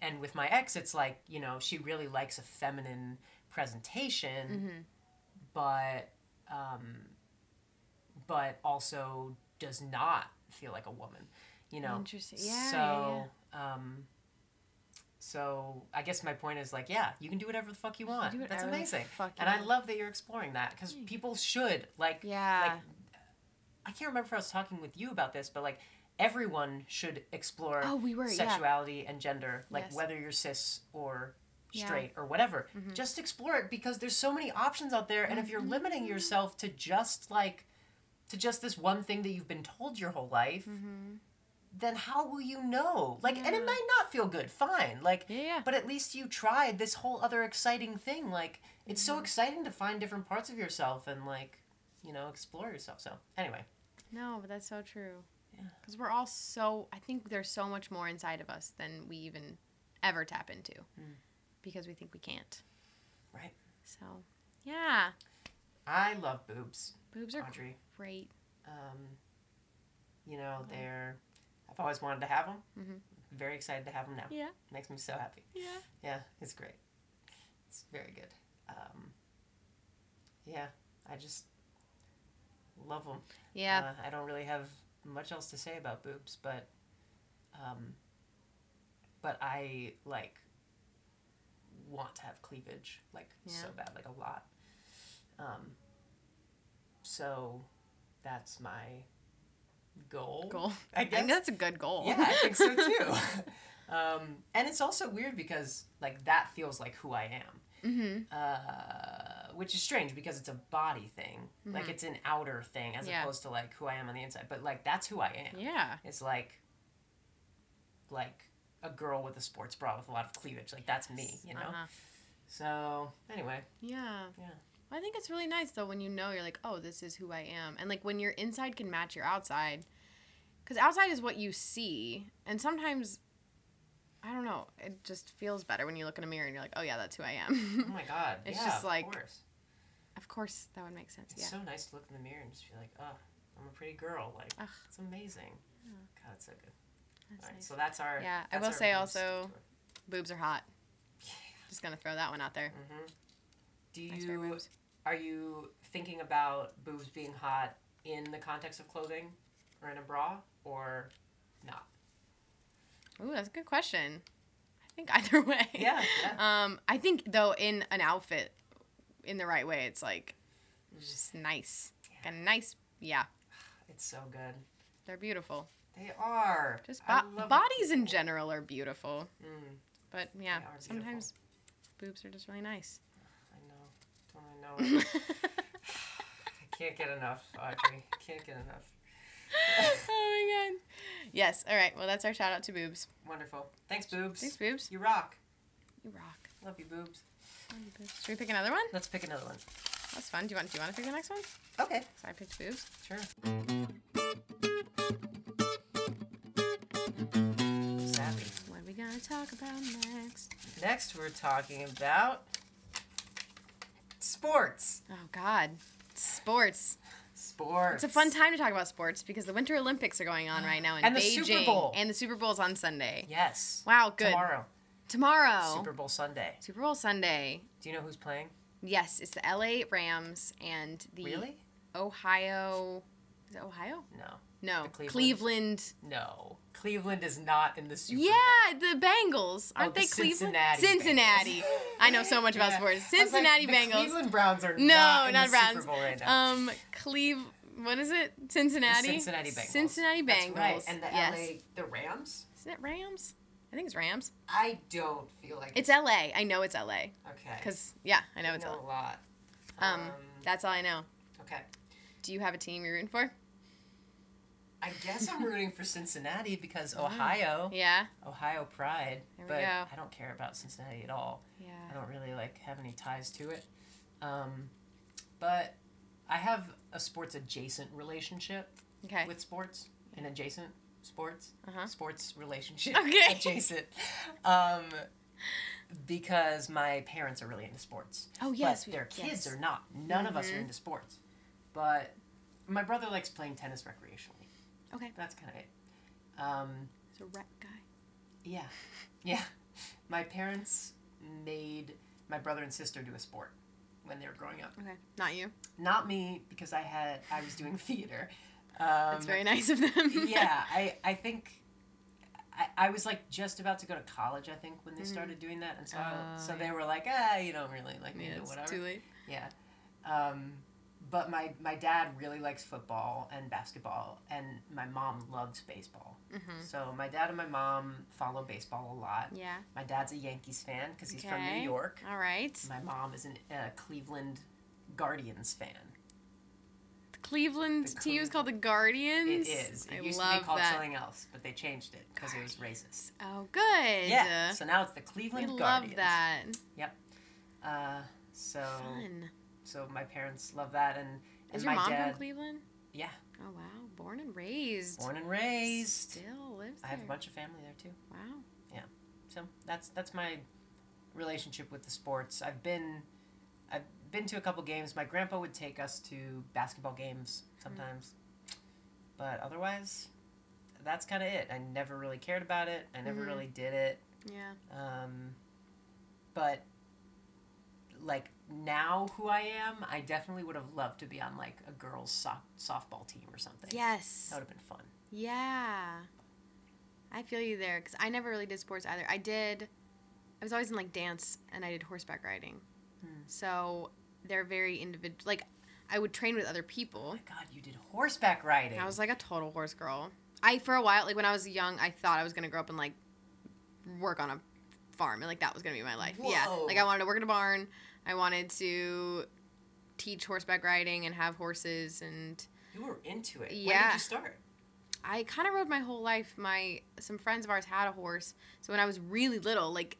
and with my ex, it's like you know she really likes a feminine presentation,
hmm
but um, but also does not feel like a woman. You know.
Interesting. Yeah.
so um, so I guess my point is like, yeah, you can do whatever the fuck you want.
do
That's amazing. And I love that you're exploring that because people should like
yeah.
like I can't remember if I was talking with you about this, but like everyone should explore
oh, we were. Yeah.
sexuality and gender, like
Yes.
whether you're cis or
Yeah.
straight or whatever.
Mhm.
Just explore it because there's so many options out there, and if you're limiting yourself to just like to just this one thing that you've been told your whole life,
Mm-hmm.
then how will you know? Like, and it might not feel good, fine. Like,
Yeah. Yeah.
but at least you tried this whole other exciting thing. Like, it's so
Mhm.
exciting to find different parts of yourself and like you know, explore yourself. So anyway,
No, but that's so true. Because we're all so. I think there's so much more inside of us than we even ever tap into,
Mm.
because we think we can't.
right?
So, yeah,
I love boobs,
boobs are
Audrey.
great.
Um, you know, they're. I've always wanted to have them.
Mhm.
Very excited to have them now.
Yeah,
Makes me so happy.
yeah.
Yeah, it's great. It's very good. Um, yeah, I just love them.
Yeah,
Uh, I don't really have much else to say about boobs, but um, but I like want to have cleavage like so bad, like a lot. Um, so that's my goal.
goal.
I
I think that's a good goal.
Yeah, I think so too. um, and it's also weird because like that feels like who I am
mm-hmm.
uh, which is strange because it's a body thing. Like
Mhm.
it's an outer thing as
Yeah.
opposed to like who I am on the inside. But like that's who I am.
Yeah.
It's like like a girl with a sports bra with a lot of cleavage. Like that's me, you know.
Uh-huh.
So anyway,
Yeah.
Yeah.
I think it's really nice though when you know you're like, oh, this is who I am, and like when your inside can match your outside, because outside is what you see, and sometimes. I don't know. It just feels better when you look in a mirror and you're like, "Oh yeah, that's who I am.
oh my god,
It's
yeah,
just
of
like-
course.
of course, that would make sense.
It's
Yeah.
so nice to look in the mirror and just be like, oh, I'm a pretty girl. Like
Ugh.
it's amazing.
Yeah.
God, it's so good.
That's
All right,
nice.
so that's our.
Yeah, I will say also-. Boobs are hot. Just gonna throw that one out there.
Mhm. Do
Nice
you are you thinking about boobs being hot in the context of clothing or in a bra or not?
Ooh, that's a good question. I think either way.
Yeah, yeah.
Um, I think though in an outfit, in the right way, it's like just nice.
Yeah.
A nice, yeah,
It's so good.
they're beautiful.
They are.
Just bo- bodies in general are beautiful,
Mm,
but yeah, sometimes boobs are just really nice.
I know. Don't I know? I can't get enough, Audrey. Can't get enough.
Oh my god. Yes. All right. Well, that's our shout out to boobs.
Wonderful. Thanks, boobs.
Thanks, boobs.
You rock.
You rock.
Love you, boobs.
Love you, boobs. Should we pick another one?
Let's pick another one.
That's fun. Do you want? Do you want to pick the next one?
Okay.
So I picked boobs.
Sure. Savvy.
What are we gonna talk about next?
Next, we're talking about sports.
Oh God, sports.
Sports.
It's a fun time to talk about sports because the Winter Olympics are going on right now in
And the Super Bowl.
and the Super Bowl's on Sunday.
Yes.
Wow, good.
Tomorrow.
Tomorrow,
Super Bowl Sunday.
Super Bowl Sunday.
Do you know who's playing?
Yes, it's the LA Rams and the
Really?
Ohio. Is it Ohio?
No.
No,
Cleveland?
Cleveland.
No. Cleveland is not in the Super
Yeah,
Bowl.
the Bengals. Aren't
Oh, the
they Cleveland?
Cincinnati
Cincinnati.
Bengals.
I know so much about
Yeah.
sports.
Like,
Cincinnati
the
Bengals.
Cleveland Browns are
No,
not in
not
the
Browns.
Super Bowl right now.
Um, Cleve. What is it? Cincinnati.
The Cincinnati Bengals.
Cincinnati
That's
Bengals.
right. And the
yes.
LA, the Rams.
Isn't it Rams? I think it's Rams.
I don't feel like
It's LA. I know it's LA.
okay.
Cause yeah, I know
I
it's
know
LA.
a lot.
Um, That's all I know.
okay.
Do you have a team you're rooting for?
I guess I'm rooting for Cincinnati because Ohio,
Yeah.
Ohio pride. But
go.
I don't care about Cincinnati at all.
Yeah.
I don't really like have any ties to it. Um, but I have a sports adjacent relationship
Okay.
with sports, an adjacent sports
Uh-huh.
sports relationship
Okay.
adjacent. Um, because my parents are really into sports.
Oh yes.
but their kids
yes.
are not. None of us are
Mhm.
into sports. But my brother likes playing tennis recreationally.
Okay.
That's kind of it. Um,
He's a rec guy.
yeah, yeah. My parents made my brother and sister do a sport when they were growing up.
Okay. Not you.
Not me because I had I was doing theater. Um,
That's very nice of them.
yeah, I I think. I, I was like just about to go to college, I think, when they
Mhm.
started doing that, and so
Oh,
so
yeah.
they were like, ah, you don't really like me,
yeah,
whatever.
too late.
Yeah. Um, but my, my dad really likes football and basketball, and my mom loves baseball.
Mm-hmm.
So my dad and my mom follow baseball a lot.
Yeah.
My dad's a Yankees fan because he's from New York.
All right.
My mom is a uh, Cleveland Guardians fan.
The Cleveland
The
team is called the Guardians.
It is. It
I
used
love
to be called
that.
something else, but they changed it because it was racist.
Oh, good.
Yeah. So now it's the Cleveland
love
Guardians.
that.
Uh, so
Fun.
So my parents love that and
Is your
my
mom
dad-
from Cleveland?
Yeah,
Oh wow, born and raised.
born and raised.
Still lives There.
I have a bunch of family there too.
Wow. Yeah.
So that's that's my relationship with the sports. I've been I've been to a couple games. My grandpa would take us to basketball games sometimes. But otherwise, that's kind of it. I never really cared about it. I never
Mhm.
really did it.
Yeah.
Um, but like now who I am, I definitely would have loved to be on like a girls soft, softball team or something.
Yes.
That would have been fun.
Yeah. I feel you there because I never really did sports either. I did, I was always in like dance and I did horseback riding.
Hmm.
So they're very individual. Like, I would train with other
Oh
people.
my god, you did horseback riding.
I was like a total horse girl. I, for a while, like when I was young, I thought I was going to grow up and like work on a farm and like that was going to be my life. Yeah. Like I wanted to work in a barn. I wanted to teach horseback riding and have horses and
you were into it. When
Yeah.
did you start?
I kind of rode my whole life. My some friends of ours had a horse, so when I was really little, like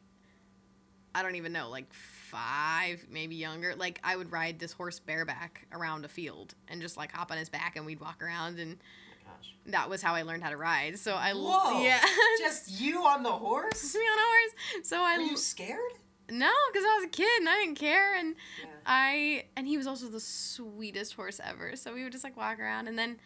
I don't even know, like five, maybe younger, like I would ride this horse bareback around a field and just like hop on his back and we'd walk around, and
Oh gosh.
that was how I learned how to ride. So I
Whoa.
yeah,
Just you on the horse?
just me on a horse. So I
Were you scared?
No, because I was a kid and I didn't care, and
Yeah.
I and he was also the sweetest horse ever. So we would just like walk around and then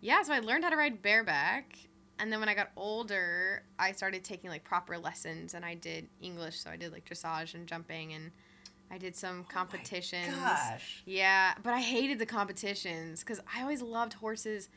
yeah, so I learned how to ride bareback. And then when I got older, I started taking like proper lessons and I did English, so I did like dressage and jumping and I did some oh competitions.
Oh Gosh.
Yeah, but I hated the competitions cuz I always loved horses.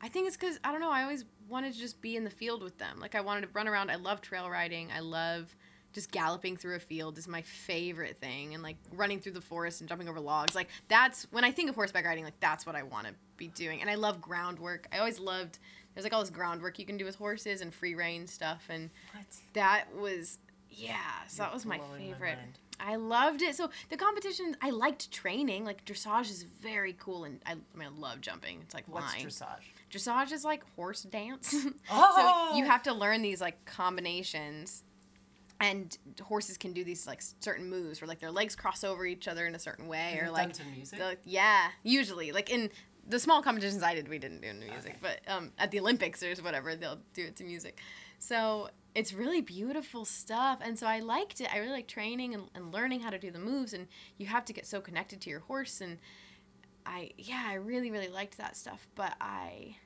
I think it's cuz I don't know, I always wanted to just be in the field with them. Like I wanted to run around. I love trail riding. I love just galloping through a field is my favorite thing and like running through the forest and jumping over logs like that's when i think of horseback riding like that's what i want to be doing and i love groundwork i always loved there's like all this groundwork you can do with horses and free rein stuff and
What?
that was yeah so
You're
that was my favorite
mind.
I loved it. So the competition, I liked training. Like dressage is very cool, and I, I mean, I love jumping. It's like
What's dressage?
dressage is like horse dance.
Oh!
so you have to learn these like combinations, and horses can do these like certain moves where like their legs cross over each other in a certain way, or like
done to music?
the, yeah, usually like in the small competitions I did, we didn't do music,
Okay.
but um, at the Olympics or whatever, they'll do it to music. So it's really beautiful stuff, and so I liked it. I really like training and, and learning how to do the moves, and you have to get so connected to your horse, and I yeah, I really really liked that stuff, but I.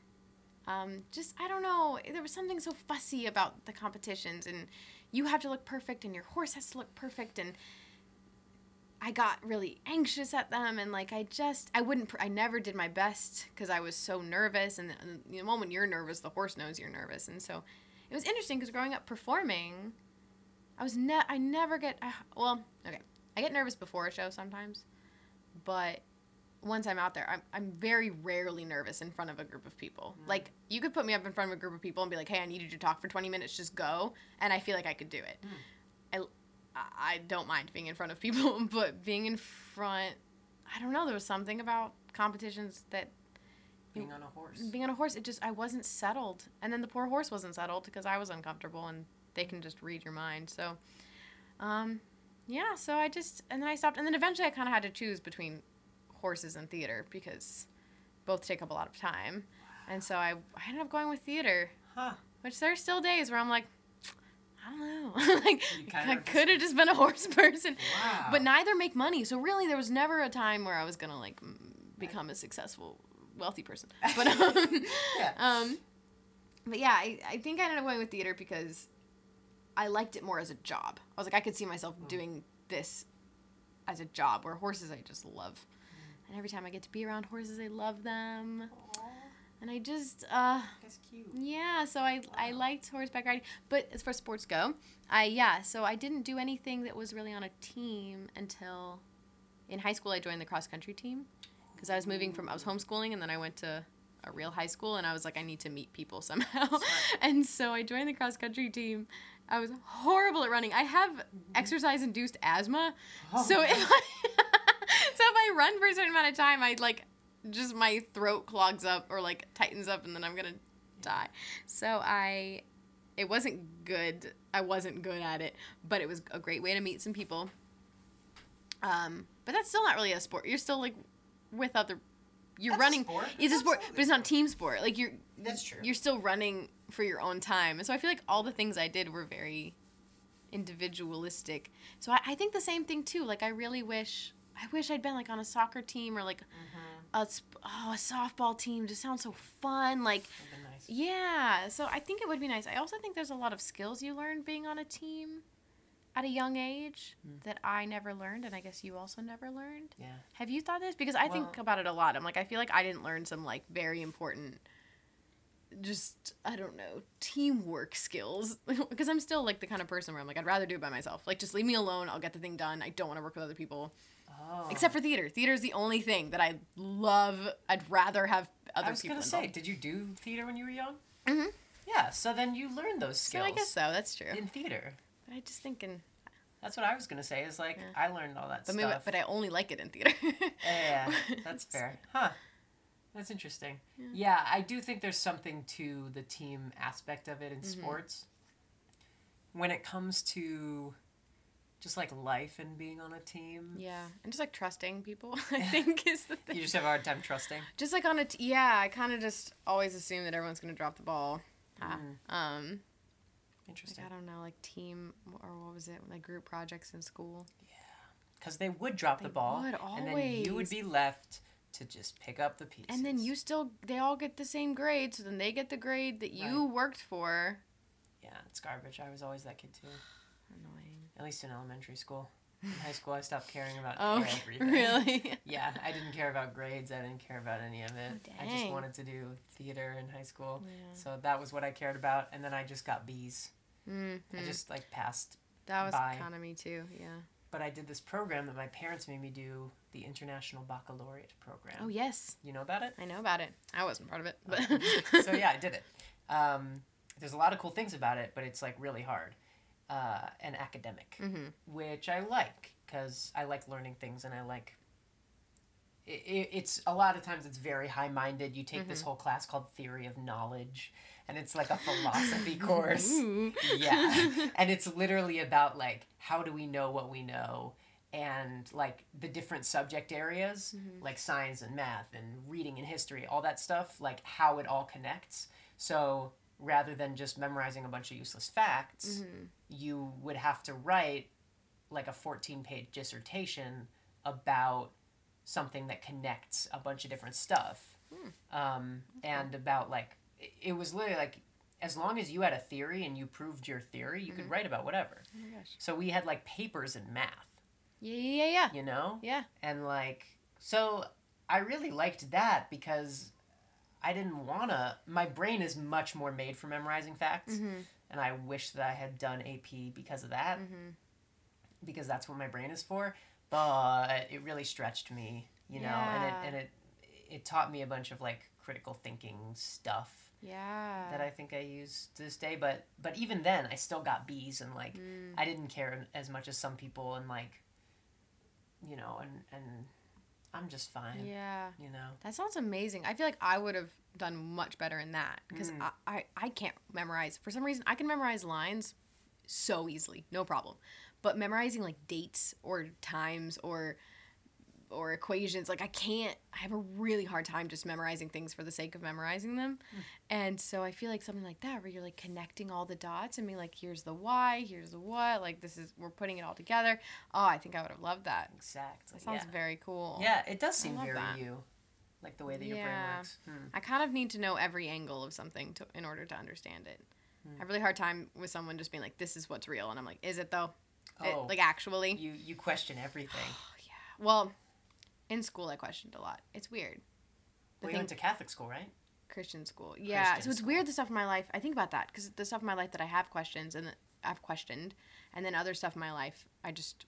Um, just I don't know. There was something so fussy about the competitions, and you have to look perfect, and your horse has to look perfect, and I got really anxious at them. And like I just I wouldn't I never did my best because I was so nervous. And, and the moment you're nervous the horse knows you're nervous. And so it was interesting because growing up performing I was ne- I never get uh, well okay. I get nervous before a show sometimes but once I'm out there I'm, I'm very rarely nervous in front of a group of people
Mm.
like you could put me up in front of a group of people and be like hey I need you to talk for 20 minutes just go and I feel like I could do it I, I don't mind being in front of people, but being in front, I don't know. There was something about competitions that
Being on a horse.
being on a horse, it just I wasn't settled, and then the poor horse wasn't settled because I was uncomfortable, and they can just read your mind. So, um, yeah. So I just and then I stopped, and then eventually I kind of had to choose between horses and theater because both take up a lot of time, and so I I ended up going with theater,
Huh.
which there are still days where I'm like. I don't know. like I could have just been a horse person.
Wow.
But neither make money. So really, there was never a time where I was gonna like become a successful, wealthy person. But um,
Yeah.
um, but yeah, I, I think I ended up going with theater because I liked it more as a job. I was like, I could see myself
Mm.
doing this as a job. Where horses, I just love. And every time I get to be around horses, I love them,
Aw,
and I just uh.
that's cute.
Yeah, so I I liked horseback riding, but as far as sports go, I yeah, so I didn't do anything that was really on a team until in high school. I joined the cross country team because I was moving from I was homeschooling and then I went to a real high school and I was like I need to meet people somehow, and so I joined the cross country team. I was horrible at running. I have exercise induced asthma,
Oh,
so if. I so if I run for a certain amount of time, I like just my throat clogs up or like tightens up, and then I'm gonna die. So I, it wasn't good. I wasn't good at it, but it was a great way to meet some people. Um, but that's still not really a sport. You're still like with other you're
That's a
running.
sport.
It's a sport, but it's not team sport. Like you're
That's true.
you're still running for your own time. And so I feel like all the things I did were very individualistic. So I, I think the same thing too. Like I really wish I wish I'd been like on a soccer team or like
Mm-hmm.
a oh a softball team. Just sounds so fun. Like
nice.
yeah. So I think it would be nice. I also think there's a lot of skills you learn being on a team at a young age
Mm.
that I never learned, and I guess you also never learned.
Yeah.
Have you thought this? Because I think about it a lot. I'm like, I feel like I didn't learn some like very important, just I don't know, teamwork skills. Because I'm still like the kind of person where I'm like, I'd rather do it by myself. Like, just leave me alone. I'll get the thing done. I don't want to work with other people,
Oh.
except for theater. Theater is the only thing that I love. I'd rather have other
I was
people.
gonna say, did you do theater when you were young?
Mhm.
Yeah. So then you learned those
So
skills.
I guess so. That's true.
In theater.
But I just thinking,
That's what I was gonna say. Is like
Yeah.
I learned all that
but
stuff.
maybe, but I only like it in theater.
Yeah, that's fair. Huh. That's interesting. Yeah. I do think there's something to the team aspect of it in
Mm-hmm.
sports. When it comes to just like life and being on a team,
Yeah, and just like trusting people, I think is the thing.
you just have a hard time trusting.
Just like on a t- yeah, I kind of just always assume that everyone's gonna drop the ball.
Mm,
Um,
interesting.
like I don't know, like team or what was it, like group projects in school.
Yeah, because they would drop the ball,
would,
and then you would be left to just pick up the pieces.
And then you still, they all get the same grade, so then they get the grade that you worked for.
Yeah, it's garbage. I was always that kid too. At least in elementary school. In high school, I stopped caring about
Oh,
everything.
really?
Yeah, I didn't care about grades. I didn't care about any of it.
Oh,
I just wanted to do theater in high school.
Yeah.
So that was what I cared about. And then I just got B's.
Mhm.
I just like passed.
that was of me too. Yeah.
But I did this program that my parents made me do the International Baccalaureate program.
Oh yes,
You know about it?
I know about it. I wasn't part of it, but
so yeah, I did it. Um, there's a lot of cool things about it, but it's like really hard uh, and academic,
Mhm.
which I like because I like learning things and I like. It, it, it's a lot of times it's very high minded. You take this whole class called Theory of Knowledge, and it's like a philosophy course.
Ooh.
Yeah, and it's literally about like how do we know what we know, and like the different subject areas, like science and math and reading and history, all that stuff, like how it all connects. So rather than just memorizing a bunch of useless facts, mm-hmm. you would have to write like a 14 page dissertation about something that connects a bunch of different stuff. Hmm. Um, and about like, it- was literally like, as long as you had a theory and you proved your theory, you could mm-hmm. write about whatever.
Oh my gosh.
So we had like papers in math,
yeah, yeah, yeah.
you know?
Yeah.
And like, so I really liked that because I didn't wanna. My brain is much more made for memorizing facts,
Mhm.
and I wish that I had done AP because of that,
Mhm.
because that's what my brain is for. But it really stretched me, you know, and it and it it taught me a bunch of like critical thinking stuff
Yeah.
that I think I use to this day. But but even then, I still got B's, and like
Mm.
I didn't care as much as some people, and like, you know, and and I'm just fine.
Yeah.
You know.
That sounds amazing. I feel like I would have done much better in that because
Mm.
I, I, I can't memorize. For some reason, I can memorize lines so easily, no problem. But memorizing like dates or times or or equations, like I can't. I have a really hard time just memorizing things for the sake of memorizing them. And so I feel like something like that, where you're like connecting all the dots and being like, here's the why, here's the what, like this is we're putting it all together. Oh, I think I would have loved that.
Exactly.
That sounds
yeah.
very cool.
Yeah, it does seem very
that.
you, like the way that your brain works. Hmm.
I kind of need to know every angle of something to in order to understand it. I have a really hard time with someone just being like, "This is what's real," and I'm like, "Is it though? It-
Oh,
like actually?"
you you question everything.
Oh, yeah. Well, in school I questioned a lot. It's weird. The
well, you went to Catholic school, right?
Christian school. Yeah.
Christian
so it's
school.
weird the stuff in my life. I think about that because the stuff in my life that I have questions and I've questioned, and then other stuff in my life I just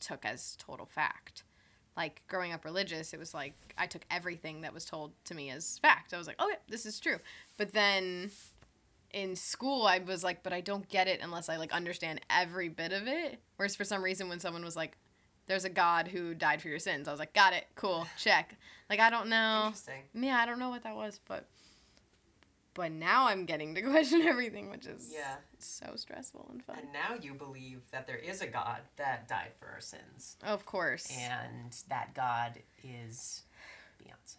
took as total fact. Like growing up religious, it was like I took everything that was told to me as fact. I was like, oh yeah, this is true. But then in school, I was like, but I don't get it unless I like understand every bit of it. Whereas for some reason, when someone was like, "There's a God who died for your sins," I was like, "Got it, cool, check." Like I don't know.
Interesting.
Yeah, I don't know what that was, but but now I'm getting to question everything, which is
Yeah.
so stressful and fun.
And now you believe that there is a God that died for our sins,
Of course.
and that God is Beyonce.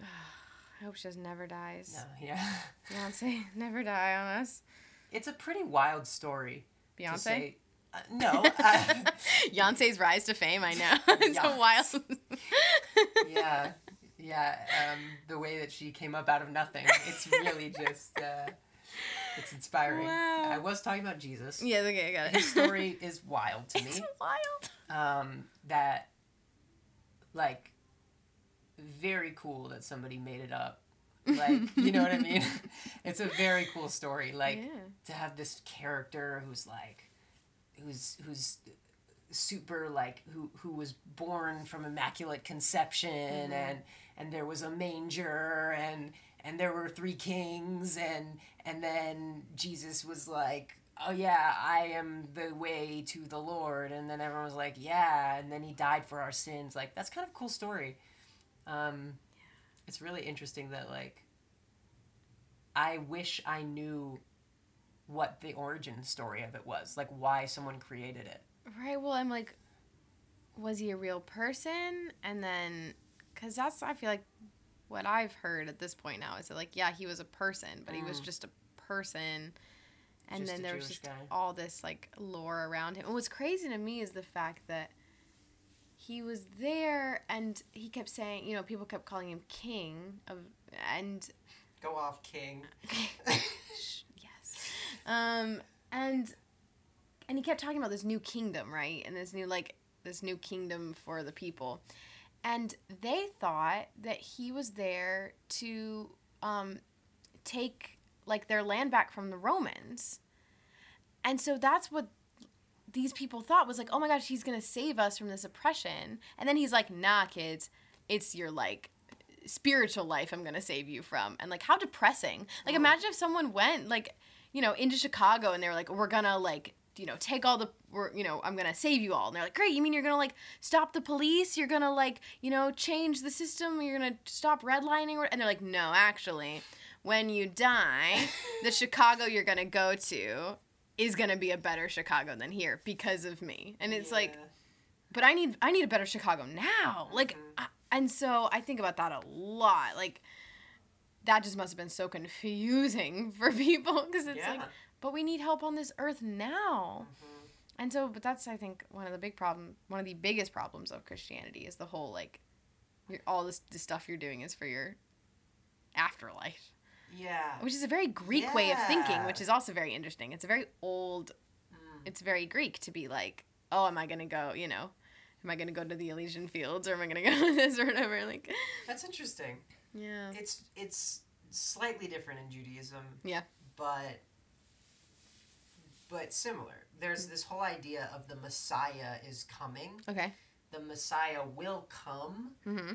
I hope she just never dies.
No, yeah.
Beyonce, never die on us.
It's a pretty wild story. to
Beyonce.
Uh, no. uh,
Beyonce's rise to fame. I know. it's a wild.
yeah. Yeah. Um, the way that she came up out of nothing. It's really just. Uh, it's inspiring.
Wow.
I was talking about Jesus.
yeah. Okay, I got it.
His story is wild to me.
It's wild.
um, that like very cool that somebody made it up like you know what i mean it's a very cool story like
yeah.
to have this character who's like who's who's super like who who was born from immaculate conception and and there was a manger and and there were three kings and and then jesus was like oh yeah i am the way to the lord. And then everyone was like yeah. And then he died for our sins. Like that's kind of a cool story. Um it's really interesting that like i wish i knew what the origin story of it was like why someone created it
Right. Well, I'm like, was he a real person? And then, because that's I feel like what I've heard at this point now is that like, yeah, he was a person, but he was
Mm.
just a person. And
Just
then
a
there was just
guy.
all this like lore around him. And what's crazy to me is the fact that he was there and he kept saying, you know, people kept calling him king of, and
go off king
Shh, yes. Um, and and he kept talking about this new kingdom, right? And this new like this new kingdom for the people. And they thought that he was there to um take like their land back from the Romans. And so that's what these people thought was like, "Oh my gosh, he's going to save us from this oppression." And then he's like, "Nah, kids, it's your like spiritual life I'm going to save you from." And like how depressing. Like imagine if someone went like, you know, into Chicago and they were like, "We're to like you know, take all the, we're, you know, I'm gonna save you all. And they're like, great, you mean you're gonna like stop the police? You're gonna like, you know, change the system? You're gonna stop redlining? And they're like, no, actually, when you die, the Chicago you're gonna go to is gonna be a better Chicago than here because of me. And it's like, but I need I need a better Chicago now. Like,
Mhm.
I, and so I think about that a lot. Like, that just must have been so confusing for people because it's
yeah.
like, but we need help on this earth now.
Mhm.
And so, but that's I think one of the big problem, one of the biggest problems of Christianity is the whole like, all this, this stuff you're doing is for your afterlife,
yeah
which is a very Greek way of thinking, which is also very interesting. It's a very old
Mm.
it's very Greek to be like, oh, am I gonna go? You know, am I gonna go to the Elysian Fields or am I gonna go to this or whatever? Like,
that's interesting
yeah,
it's it's slightly different in Judaism.
Yeah.
But but similar. There's this whole idea of the Messiah is coming.
okay,
The Messiah will come
mm-hmm.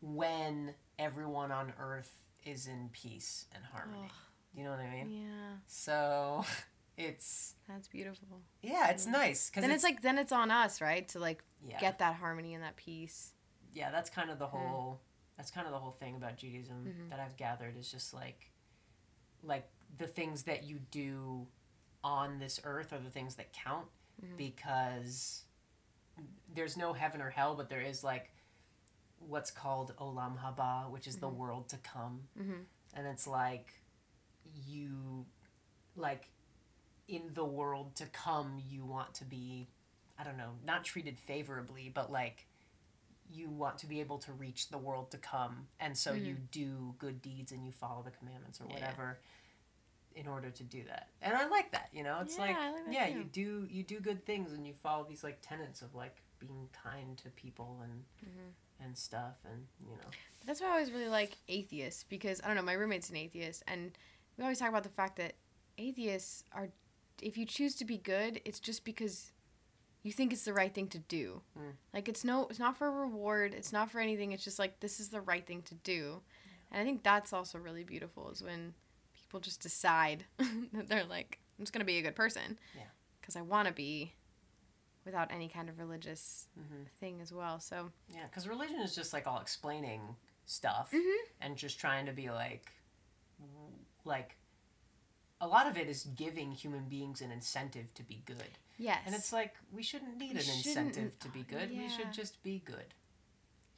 when everyone on earth is in peace and harmony. You know what I mean?
yeah,
So it's
that's beautiful.
yeah, it's nice because
Then it's, like then it's on us, right, to like
yeah,
get that harmony and that peace.
yeah. That's kind of the whole. That's kind of the whole thing about Judaism
Mhm.
that I've gathered is just like, like the things that you do on this earth are the things that count
Mhm.
because there's no heaven or hell, but there is like what's called olam haba, which is the
Mhm.
world to come,
Mm-hmm.
and it's like you like in the world to come you want to be i don't know not treated favorably but like you want to be able to reach the world to come and so you do good deeds and you follow the commandments or
Yeah.
whatever in order to do that and i like that you know it's
Yeah,
like,
like
yeah
too.
you do you do good things and you follow these like tenets of like being kind to people and
Mhm.
and stuff and you know
That's why I always really like atheists because I don't know, my roommate's an atheist, and we always talk about the fact that atheists are, if you choose to be good, it's just because you think it's the right thing to do.
Mm.
Like it's no, it's not for a reward, it's not for anything. It's just like this is the right thing to do, and I think that's also really beautiful is when people just decide that they're like, I'm just gonna be a good person,
Yeah.
because I want to be, without any kind of religious
hmm
thing as well. So
Yeah, because religion is just like all explaining stuff
Mhm.
and just trying to be like, like, a lot of it is giving human beings an incentive to be good.
Yes,
And it's like, we shouldn't need
We
an
shouldn't-
incentive to be good. We should just be good.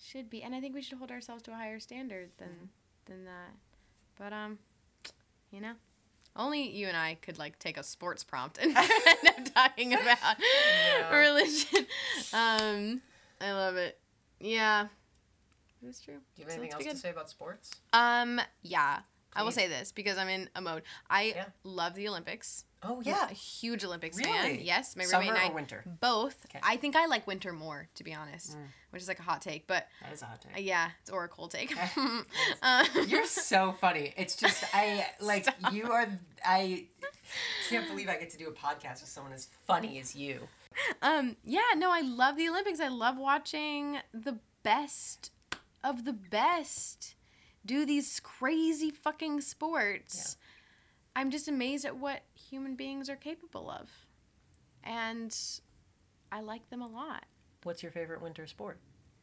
should be, and I think we should hold ourselves to a higher standard than
Mhm.
than that. But um, you know, only you and I could like take a sports prompt and end up talking about
No.
religion. Um, I love it. Yeah, it's true.
Do you have
So
anything else to say about sports?
Um, yeah. I will say this because I'm in a mode. I
Yeah.
love the Olympics.
Oh yeah.
a huge Olympics fan. Yes, my
Summer
roommate and
or
I
winter?
both.
Okay.
I think I like winter more, to be honest,
Mm.
which is like a hot take, but
That is a hot
uh,
take.
yeah, it's or a cold take. Um,
You're so funny. It's just I like
Stop.
you are. I can't believe I get to do a podcast with someone as funny as you.
um, yeah, no, I love the Olympics. I love watching the best of the best do these crazy fucking sports. I'm just amazed at what human beings are capable of. And I like them a lot.
What's your favorite winter sport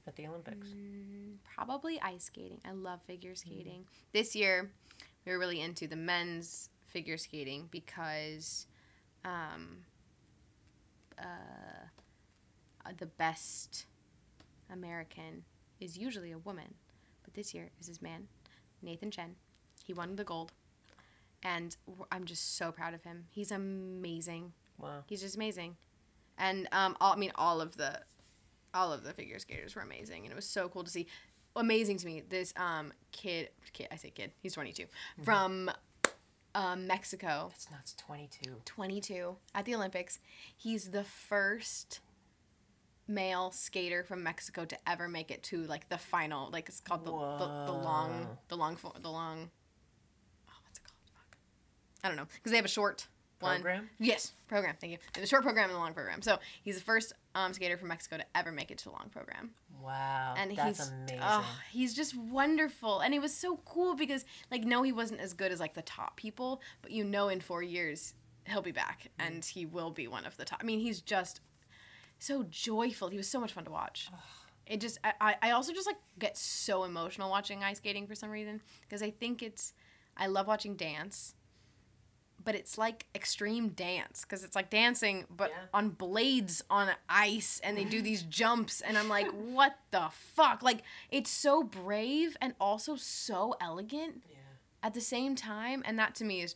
at the Olympics?
Mm, probably ice skating. I love figure skating. This year, we were really into the men's figure skating because um, uh, uh, the best American is usually a woman, but this year is his man, Nathan Chen. He won the gold, and I'm just so proud of him. He's amazing.
Wow.
He's just amazing, and um, all, I mean, all of the, all of the figure skaters were amazing, and it was so cool to see. Amazing to me, this um kid, kid, I say kid, he's 22, from um, Mexico,
That's nuts. Twenty-two.
22 at the Olympics. He's the first male skater from Mexico to ever make it to like the final, like it's called the the, the long the long the long. Oh, what's it called? Fuck. I don't know because they have a short one.
Program.
Yes, program. Thank you. They have a short program and a long program. So he's the first um, skater from Mexico to ever make it to the long program
Wow.
and
that's
he's
amazing.
oh, he's just wonderful and it was so cool because like no he wasn't as good as like the top people but you know in four years he'll be back and he will be one of the top i mean he's just so joyful he was so much fun to watch it just I I also just like get so emotional watching ice skating for some reason because i think it's i love watching dance but it's like extreme dance because it's like dancing but
Yeah.
on blades on ice and they do these jumps and i'm like what the fuck like it's so brave and also so elegant
yeah.
at the same time and that to me is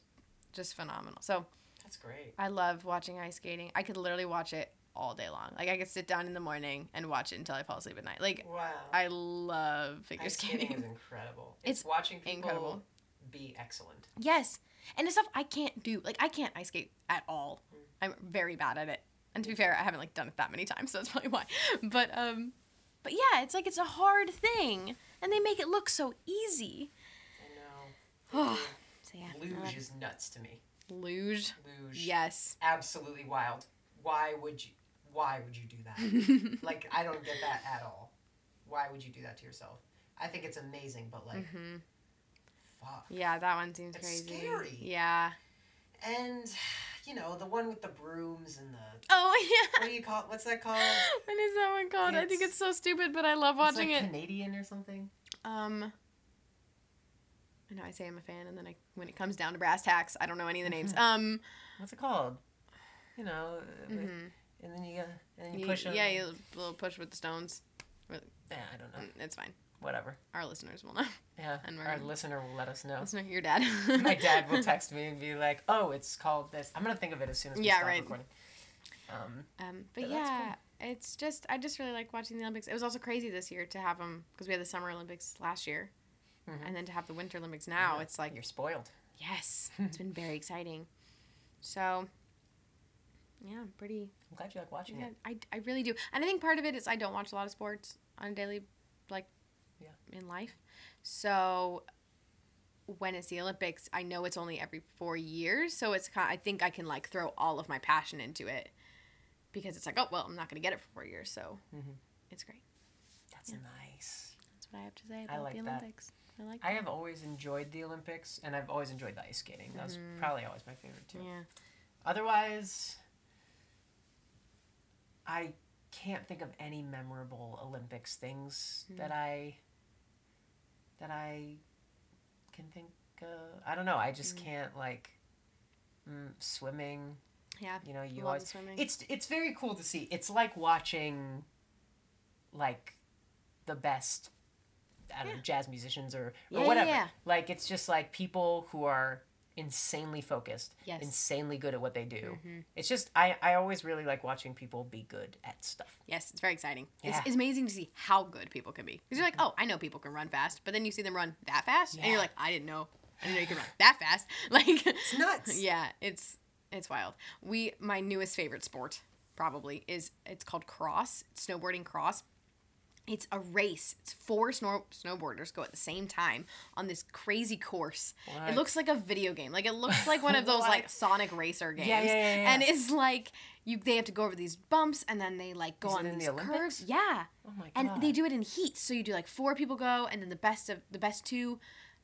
just phenomenal so
That's great.
i love watching ice skating i could literally watch it all day long like i could sit down in the morning and watch it until i fall asleep at night like
Wow.
i love figure
Ice
skating
skating is incredible. It's,
It's
watching people
incredible.
Be excellent.
Yes. And it's stuff I can't do. Like I can't ice skate at all. I'm very bad at it. And to be fair, I haven't like done it that many times, so that's probably why. But um but yeah, it's like it's a hard thing and they make it look so easy.
I know.
So yeah.
Luge is nuts to me.
Luge.
Luge.
Yes.
Absolutely wild. Why would you? Why would you do that? like I don't get that at all. Why would you do that to yourself? I think it's amazing, but like,
Mhm.
Fuck.
Yeah, that one seems
It's
crazy.
scary.
Yeah.
And you know the one with the brooms and the
Oh yeah.
what do you call what's that called?
what is that one called? I think
It's-
it's so stupid, but I love
It's
watching
like
it.
Canadian or something.
Um I know I say I'm a fan, and then I, when it comes down to brass tacks, I don't know any of the names. Um,
What's it called? You know, uh,
mhm.
and then you uh, and then you
You-
push them.
yeah, you little push with the stones.
Yeah, I don't know.
Mm, It's fine.
Whatever.
Our listeners will know.
Yeah,
And
our listener will let us know.
Listener, your dad.
My dad will text me and be like, "Oh, it's called this." I'm gonna think of it as soon as we
Yeah,
stop
right.
recording. Um,
Um, but
Yeah, that's
yeah, it's just I just really like watching the Olympics. It was also crazy this year to have them because we had the Summer Olympics last year,
Mhm.
and then to have the Winter Olympics now.
yeah,
It's like
you're spoiled.
yes, it's been very exciting. So yeah, I'm pretty.
I'm glad you like watching
Yeah,
it.
I, I really do, and I think part of it is I don't watch a lot of sports on a daily, like,
Yeah.
in life. So when it's the Olympics, I know it's only every four years, so it's kind. I think I can like throw all of my passion into it because it's like, oh well, I'm not gonna get it for four years, so
Mhm.
it's great.
That's
Yeah.
nice.
That's what I have to say about
like
the
that.
Olympics. I like.
I have always enjoyed the Olympics, and I've always enjoyed the ice skating. That was
Mhm.
probably always my favorite too.
Yeah.
Otherwise, I can't think of any memorable Olympics things
Hmm.
that I that I can think. of. I don't know. I just
Mm.
can't like mm, swimming.
Yeah.
You know, you
love
always
swimming.
it's it's very cool to see. It's like watching like the best I don't know, jazz musicians or, or
Yeah, yeah,
whatever.
yeah.
Like it's just like people who are insanely focused,
Yes.
insanely good at what they do.
Mhm.
It's just I, I always really like watching people be good at stuff.
Yes, it's very exciting. It's,
Yeah.
it's amazing to see how good people can be. Because you're like, oh, I know people can run fast, but then you see them run that fast, and you're like, I didn't know, I didn't know you could run that fast. Like,
It's nuts.
yeah, it's it's wild. We my newest favorite sport probably is it's called cross, snowboarding cross. It's a race. It's four snow- snowboarders go at the same time on this crazy course.
What?
It looks like a video game. Like it looks like one of those like Sonic Racer games.
Yeah, yeah, yeah, yeah.
And it's like you they have to go over these bumps and then they like go
Is
on
in the
these
Olympics?
curves. Yeah.
Oh my god.
And they do it in heats. So you do like four people go and then the best of the best two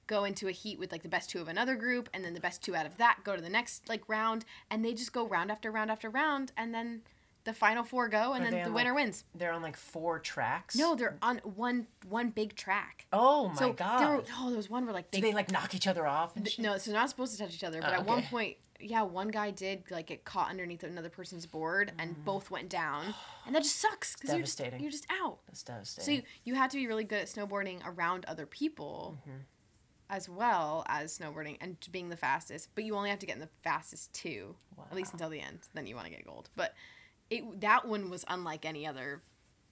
go into a heat with like the best two of another group and then the best two out of that go to the next like round and they just go round after round after round and then the final four go and
Are
then the winner
like,
wins.
They're on like four tracks.
No, they're on one one big track.
Oh my
so
god.
There were, oh, there was one where like they,
they like knock each other off? And
th- no, so they're not supposed to touch each other. But
Oh,
at one point, yeah, one guy did like get caught underneath another person's board, and both went down, and that just sucks because you're just,
Mm. devastating.
you're just out.
That's
So you, you have to be really good at snowboarding around other people,
Mm-hmm.
as well as snowboarding and being the fastest. But you only have to get in the fastest two, at least until the end. Then you want to get gold. But it that one was unlike any other.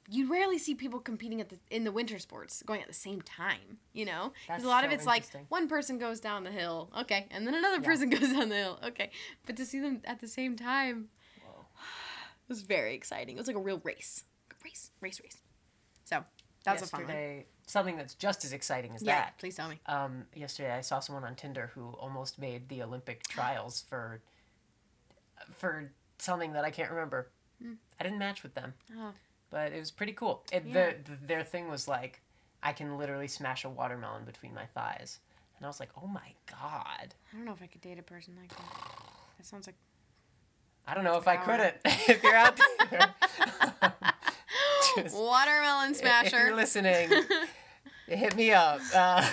You rarely see people competing at the in the winter sports going at the same time. You know, because a lot of it's like one person goes down the hill, okay, and then another
Yeah.
person goes down the hill, okay. But to see them at the same time
Whoa.
was very exciting. It was like a real race, race, race, race. So that was a fun one.
something that's just as exciting as that.
Yeah,
that.
please tell me.
Um, yesterday, I saw someone on Tinder who almost made the Olympic trials for for something that I can't remember.
Hmm.
I didn't match with them,
Oh.
but it was pretty cool. It,
Yeah.
the, the, their thing was like, I can literally smash a watermelon between my thighs, and I was like, oh my god.
I don't know if I could date a person like that. That sounds like.
I don't know if I couldn't. if you're out there, Just-
Watermelon smasher.
if you're listening, hit me up. Uh,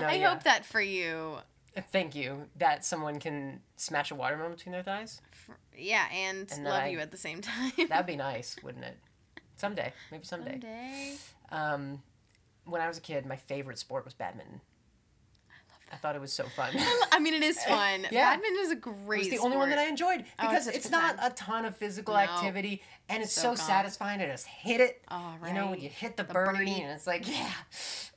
no,
I
yeah.
hope that for you.
Thank you. That someone can smash a watermelon between their thighs.
Yeah, and,
And
love
I-
you at the same time.
That'd be nice, wouldn't it? Someday, maybe someday.
Someday.
Um, when I was a kid, my favorite sport was badminton. I thought it was so fun.
I mean, it is fun.
Yeah.
Badminton is a great
It
great.
was the only one that I
sport.
enjoyed
Oh, it's
because it's not
time.
a ton of physical
No.
activity and it's
So
so, satisfying to just hit it.
Oh, right.
You know, when you hit the,
The
birdie,
birdie.
and it's like, yeah.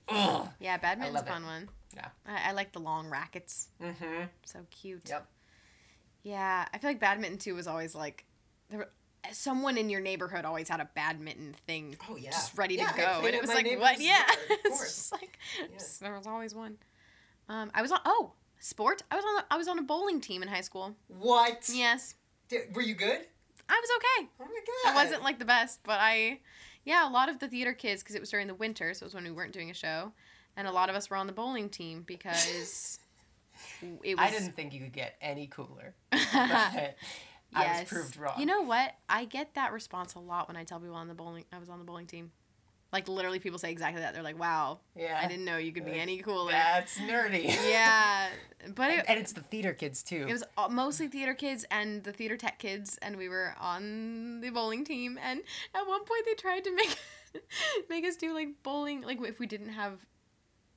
Ugh.
Yeah, badminton's a
love it.
fun one.
Yeah.
I, I like the long rackets.
Mm-hmm.
So cute.
Yep.
Yeah, I feel like badminton too was always like, there, were- someone in your neighborhood always had a badminton thing
Oh yeah.
just ready
Yeah,
to go, and it was like, what? Yeah, it's
course.
just like
Yeah.
just- there was always one. Um, I was on oh sport. I was on I was on a bowling team in high school.
What?
Yes,
Did- were you good?
I was okay.
Oh my god.
I wasn't like the best, but I, yeah, a lot of the theater kids because it was during the winter, so it was when we weren't doing a show, and a lot of us were on the bowling team because it was.
I didn't think you could get any cooler. But I was proved wrong.
You know what? I get that response a lot when I tell people on the bowling I was on the bowling team. Like literally people say exactly that. They're like, "Wow,
yeah.
I didn't know you could be any cooler."
That's nerdy.
Yeah, but
and,
it,
and it's the theater kids too.
it was mostly theater kids and the theater tech kids and we were on the bowling team and at one point they tried to make make us do like bowling like if we didn't have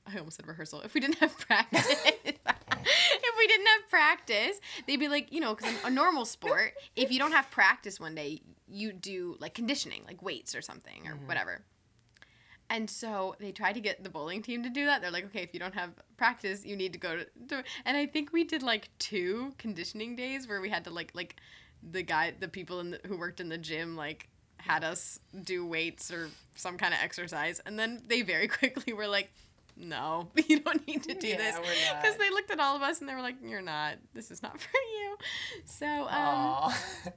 I almost said rehearsal. If we didn't have practice, if we didn't have practice, they'd be like, you know, because a normal sport, if you don't have practice one day, you do like conditioning, like weights or something or
Mhm.
whatever. And so they tried to get the bowling team to do that. They're like, okay, if you don't have practice, you need to go to, to and I think we did like two conditioning days where we had to like like the guy the people in the, who worked in the gym like had us do weights or some kind of exercise and then they very quickly were like no you don't need to do
Yeah,
this because they looked at all of us and they were like you're not. This is not for you. So um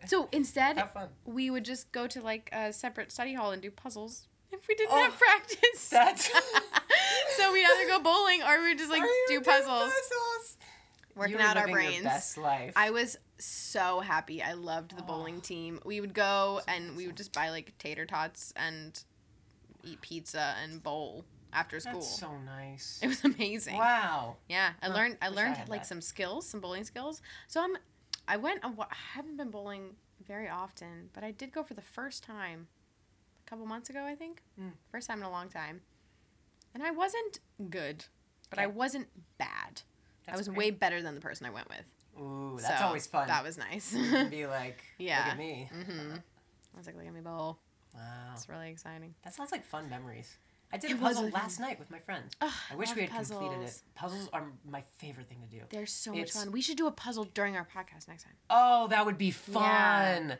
so instead we would just go to like a separate study hall and do puzzles if we didn't
Oh,
have practice.
that's-
so we'd either go bowling or we'd just like do puzzles.
puzzles?
working out our brains.
best life.
I was so happy. I loved the bowling team. We would go and we would just buy like tater tots and eat pizza and bowl after school.
That's so nice.
it was amazing.
Wow.
Yeah, I
Huh,
learned I
wish I
learned
had
like
that.
some skills, some bowling skills. So I'm I went a I haven't been bowling very often, but I did go for the first time a couple months ago, I think.
Mm.
First time in a long time. And I wasn't good, but I wasn't bad. I was
great.
way better than the person I went with.
Ooh, that's
So,
always fun.
That was nice.
Be like,
Yeah.
look at me.
hmm I was like, look at me bowl.
Wow.
It's really exciting.
That sounds like fun memories. I did a puzzle last night with my friends.
Ugh,
I wish we had completed it.
puzzles.
Puzzles are my favorite thing to do.
They're so much fun. We should do a puzzle during our podcast next time.
Oh, that would be
Yeah.
fun.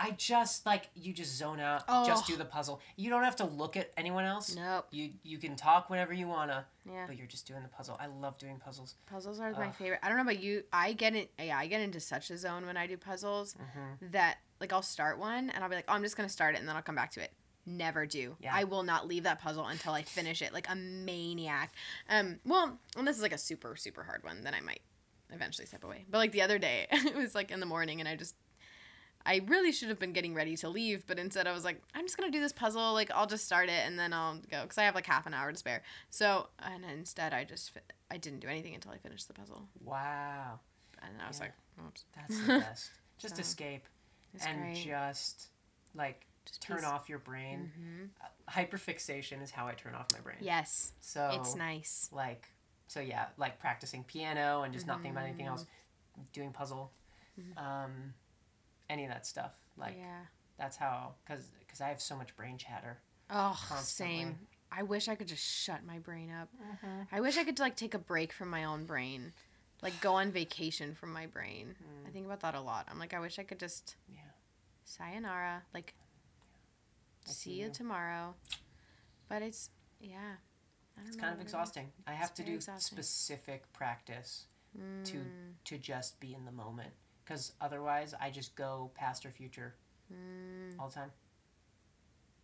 I just like you just zone out, just do
Oh.
the puzzle. You don't have to look at anyone else.
Nope.
You you can talk whenever you wanna,
Yeah.
but you're just doing the puzzle. I love doing puzzles.
Puzzles are my favorite. I don't know about you. I get in Yeah, I get into such a zone when I do puzzles
Mm-hmm.
that like I'll start one and I'll be like, oh, I'm just gonna start it and then I'll come back to it. Never do.
Yeah.
I will not leave that puzzle until I finish it, like a maniac. Um, well, and this is like a super super hard one, then I might eventually step away. But like the other day, it was like in the morning and I just. I really should have been getting ready to leave, but instead I was like, I'm just gonna do this puzzle. Like I'll just start it and then I'll go because I have like half an hour to spare. So and instead I just I didn't do anything until I finished the puzzle,
Wow,
and I was
Yeah.
like, oops,
that's the best. Just
So,
escape and
great.
just like
Just
turn
peace.
off your brain.
hmm
Uh, hyperfixation is how I turn off my brain.
Yes,
So
it's nice.
like so yeah like practicing piano and just not thinking about anything else doing puzzle
Mhm.
um any of that stuff like
yeah.
that's how because because i have so much brain chatter
Oh,
constantly.
same. I wish I could just shut my brain up. I wish I could like take a break from my own brain, like go on vacation from my brain. I think about that a lot. I'm like, I wish I could just
yeah
sayonara, like
I
see
see
you
you.
tomorrow. But it's yeah. I don't
it's
know
kind of
what it is.
exhausting i have to do
exhausting.
specific practice to
Mm,
to just be in the moment because otherwise i just go past or future
mm,
all the time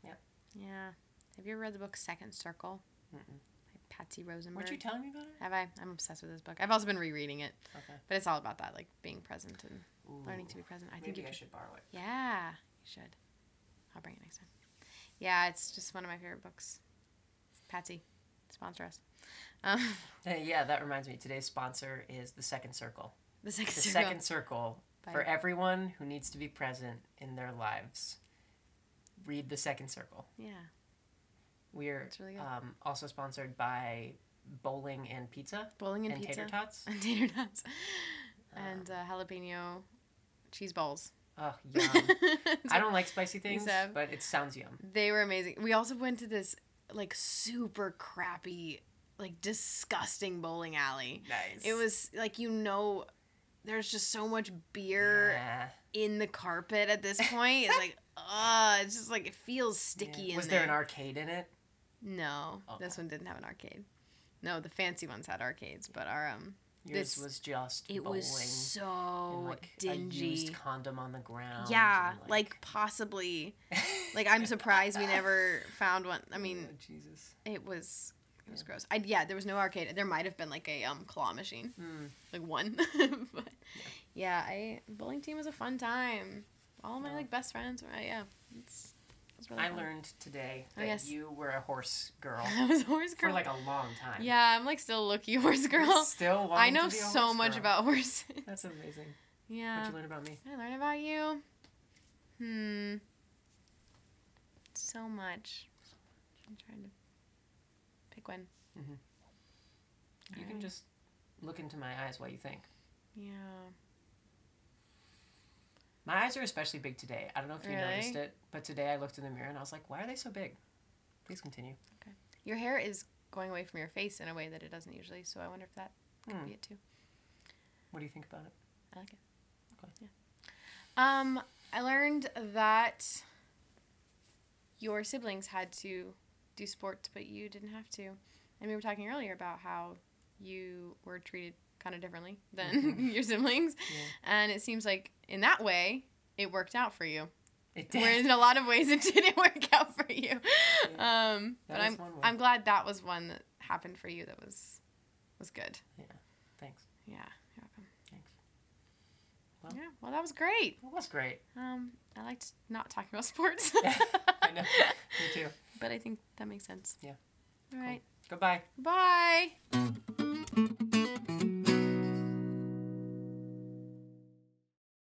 yeah. Yeah. Have you ever read the book Second Circle
Mm-mm.
by Patsy Rodenburg?
weren't you telling me about it
Have I? I'm obsessed with this book. I've also been rereading it,
okay
but it's all about that, like being present and
Ooh,
learning to be present. I think you
i
should.
should borrow it
Yeah, you should. I'll bring it next time. Yeah, it's just one of my favorite books. Patsy, sponsor us. Um,
yeah that reminds me today's sponsor is the second circle
the second
the
circle.
second circle for everyone who needs to be present in their lives. Read the second circle.
Yeah.
We're
really
um, also sponsored by Bowling and Pizza
Bowling and,
and
pizza.
Tater Tots.
And tater tots. and uh, jalapeno cheese balls.
Oh, yum! I don't like spicy things, but it sounds yum.
They were amazing. We also went to this like super crappy, like disgusting bowling alley.
Nice.
It was like you know, there's just so much beer
Yeah.
in the carpet at this point. It's like, uh, it's just like it feels sticky
Yeah. Was
there.
there an arcade in it?
No, this one didn't have an arcade. No, the fancy ones had arcades, but our um,
Yours
This-
was just
it
bowling
was so
like a
dingy.
used condom on the ground.
Yeah,
and,
like possibly. Like I'm surprised we never found one. I mean,
Oh, Jesus.
it was it was
Yeah.
gross. I yeah, there was no arcade. There might have been like a um claw machine,
Mm.
like one. but yeah, I bowling team was a fun time. All my
Yeah.
like best friends were yeah. It's, it was really
I
fun.
learned today
Oh,
that
yes.
you were a horse girl
I was a horse girl.
for like a long time.
yeah, I'm like still a looky horse girl.
Still wanting
I know
to be a
so
horse
much
girl.
about horses.
That's amazing.
yeah.
What'd you learn about me?
I learned about you. Hmm. So much. I'm trying to pick one.
You can just look into my eyes while you think.
Yeah.
My eyes are especially big today. I don't know if you
Really?
noticed it, but today I looked in the mirror and I was like, why are they so big? Please continue. Okay.
Your hair is going away from your face in a way that it doesn't usually, so I wonder if that could
Hmm.
be it too.
What do you think about it?
I like it.
Okay.
Yeah. Um, I learned that your siblings had to do sports, but you didn't have to. And we were talking earlier about how you were treated kind of differently than
Mhm.
your siblings.
Yeah.
And it seems like in that way, it worked out for you.
It
Whereas
did.
in a lot of ways, it didn't work out for you. Um, but I'm. I'm glad that was one that happened for you. That was was good. Yeah.
Thanks.
Yeah, you're welcome.
Thanks. Well.
yeah, well, that was great.
It was great.
Um, I liked not talking about sports.
yeah, I know. Me too.
But I think that makes sense.
Yeah.
All right.
Goodbye.
Bye.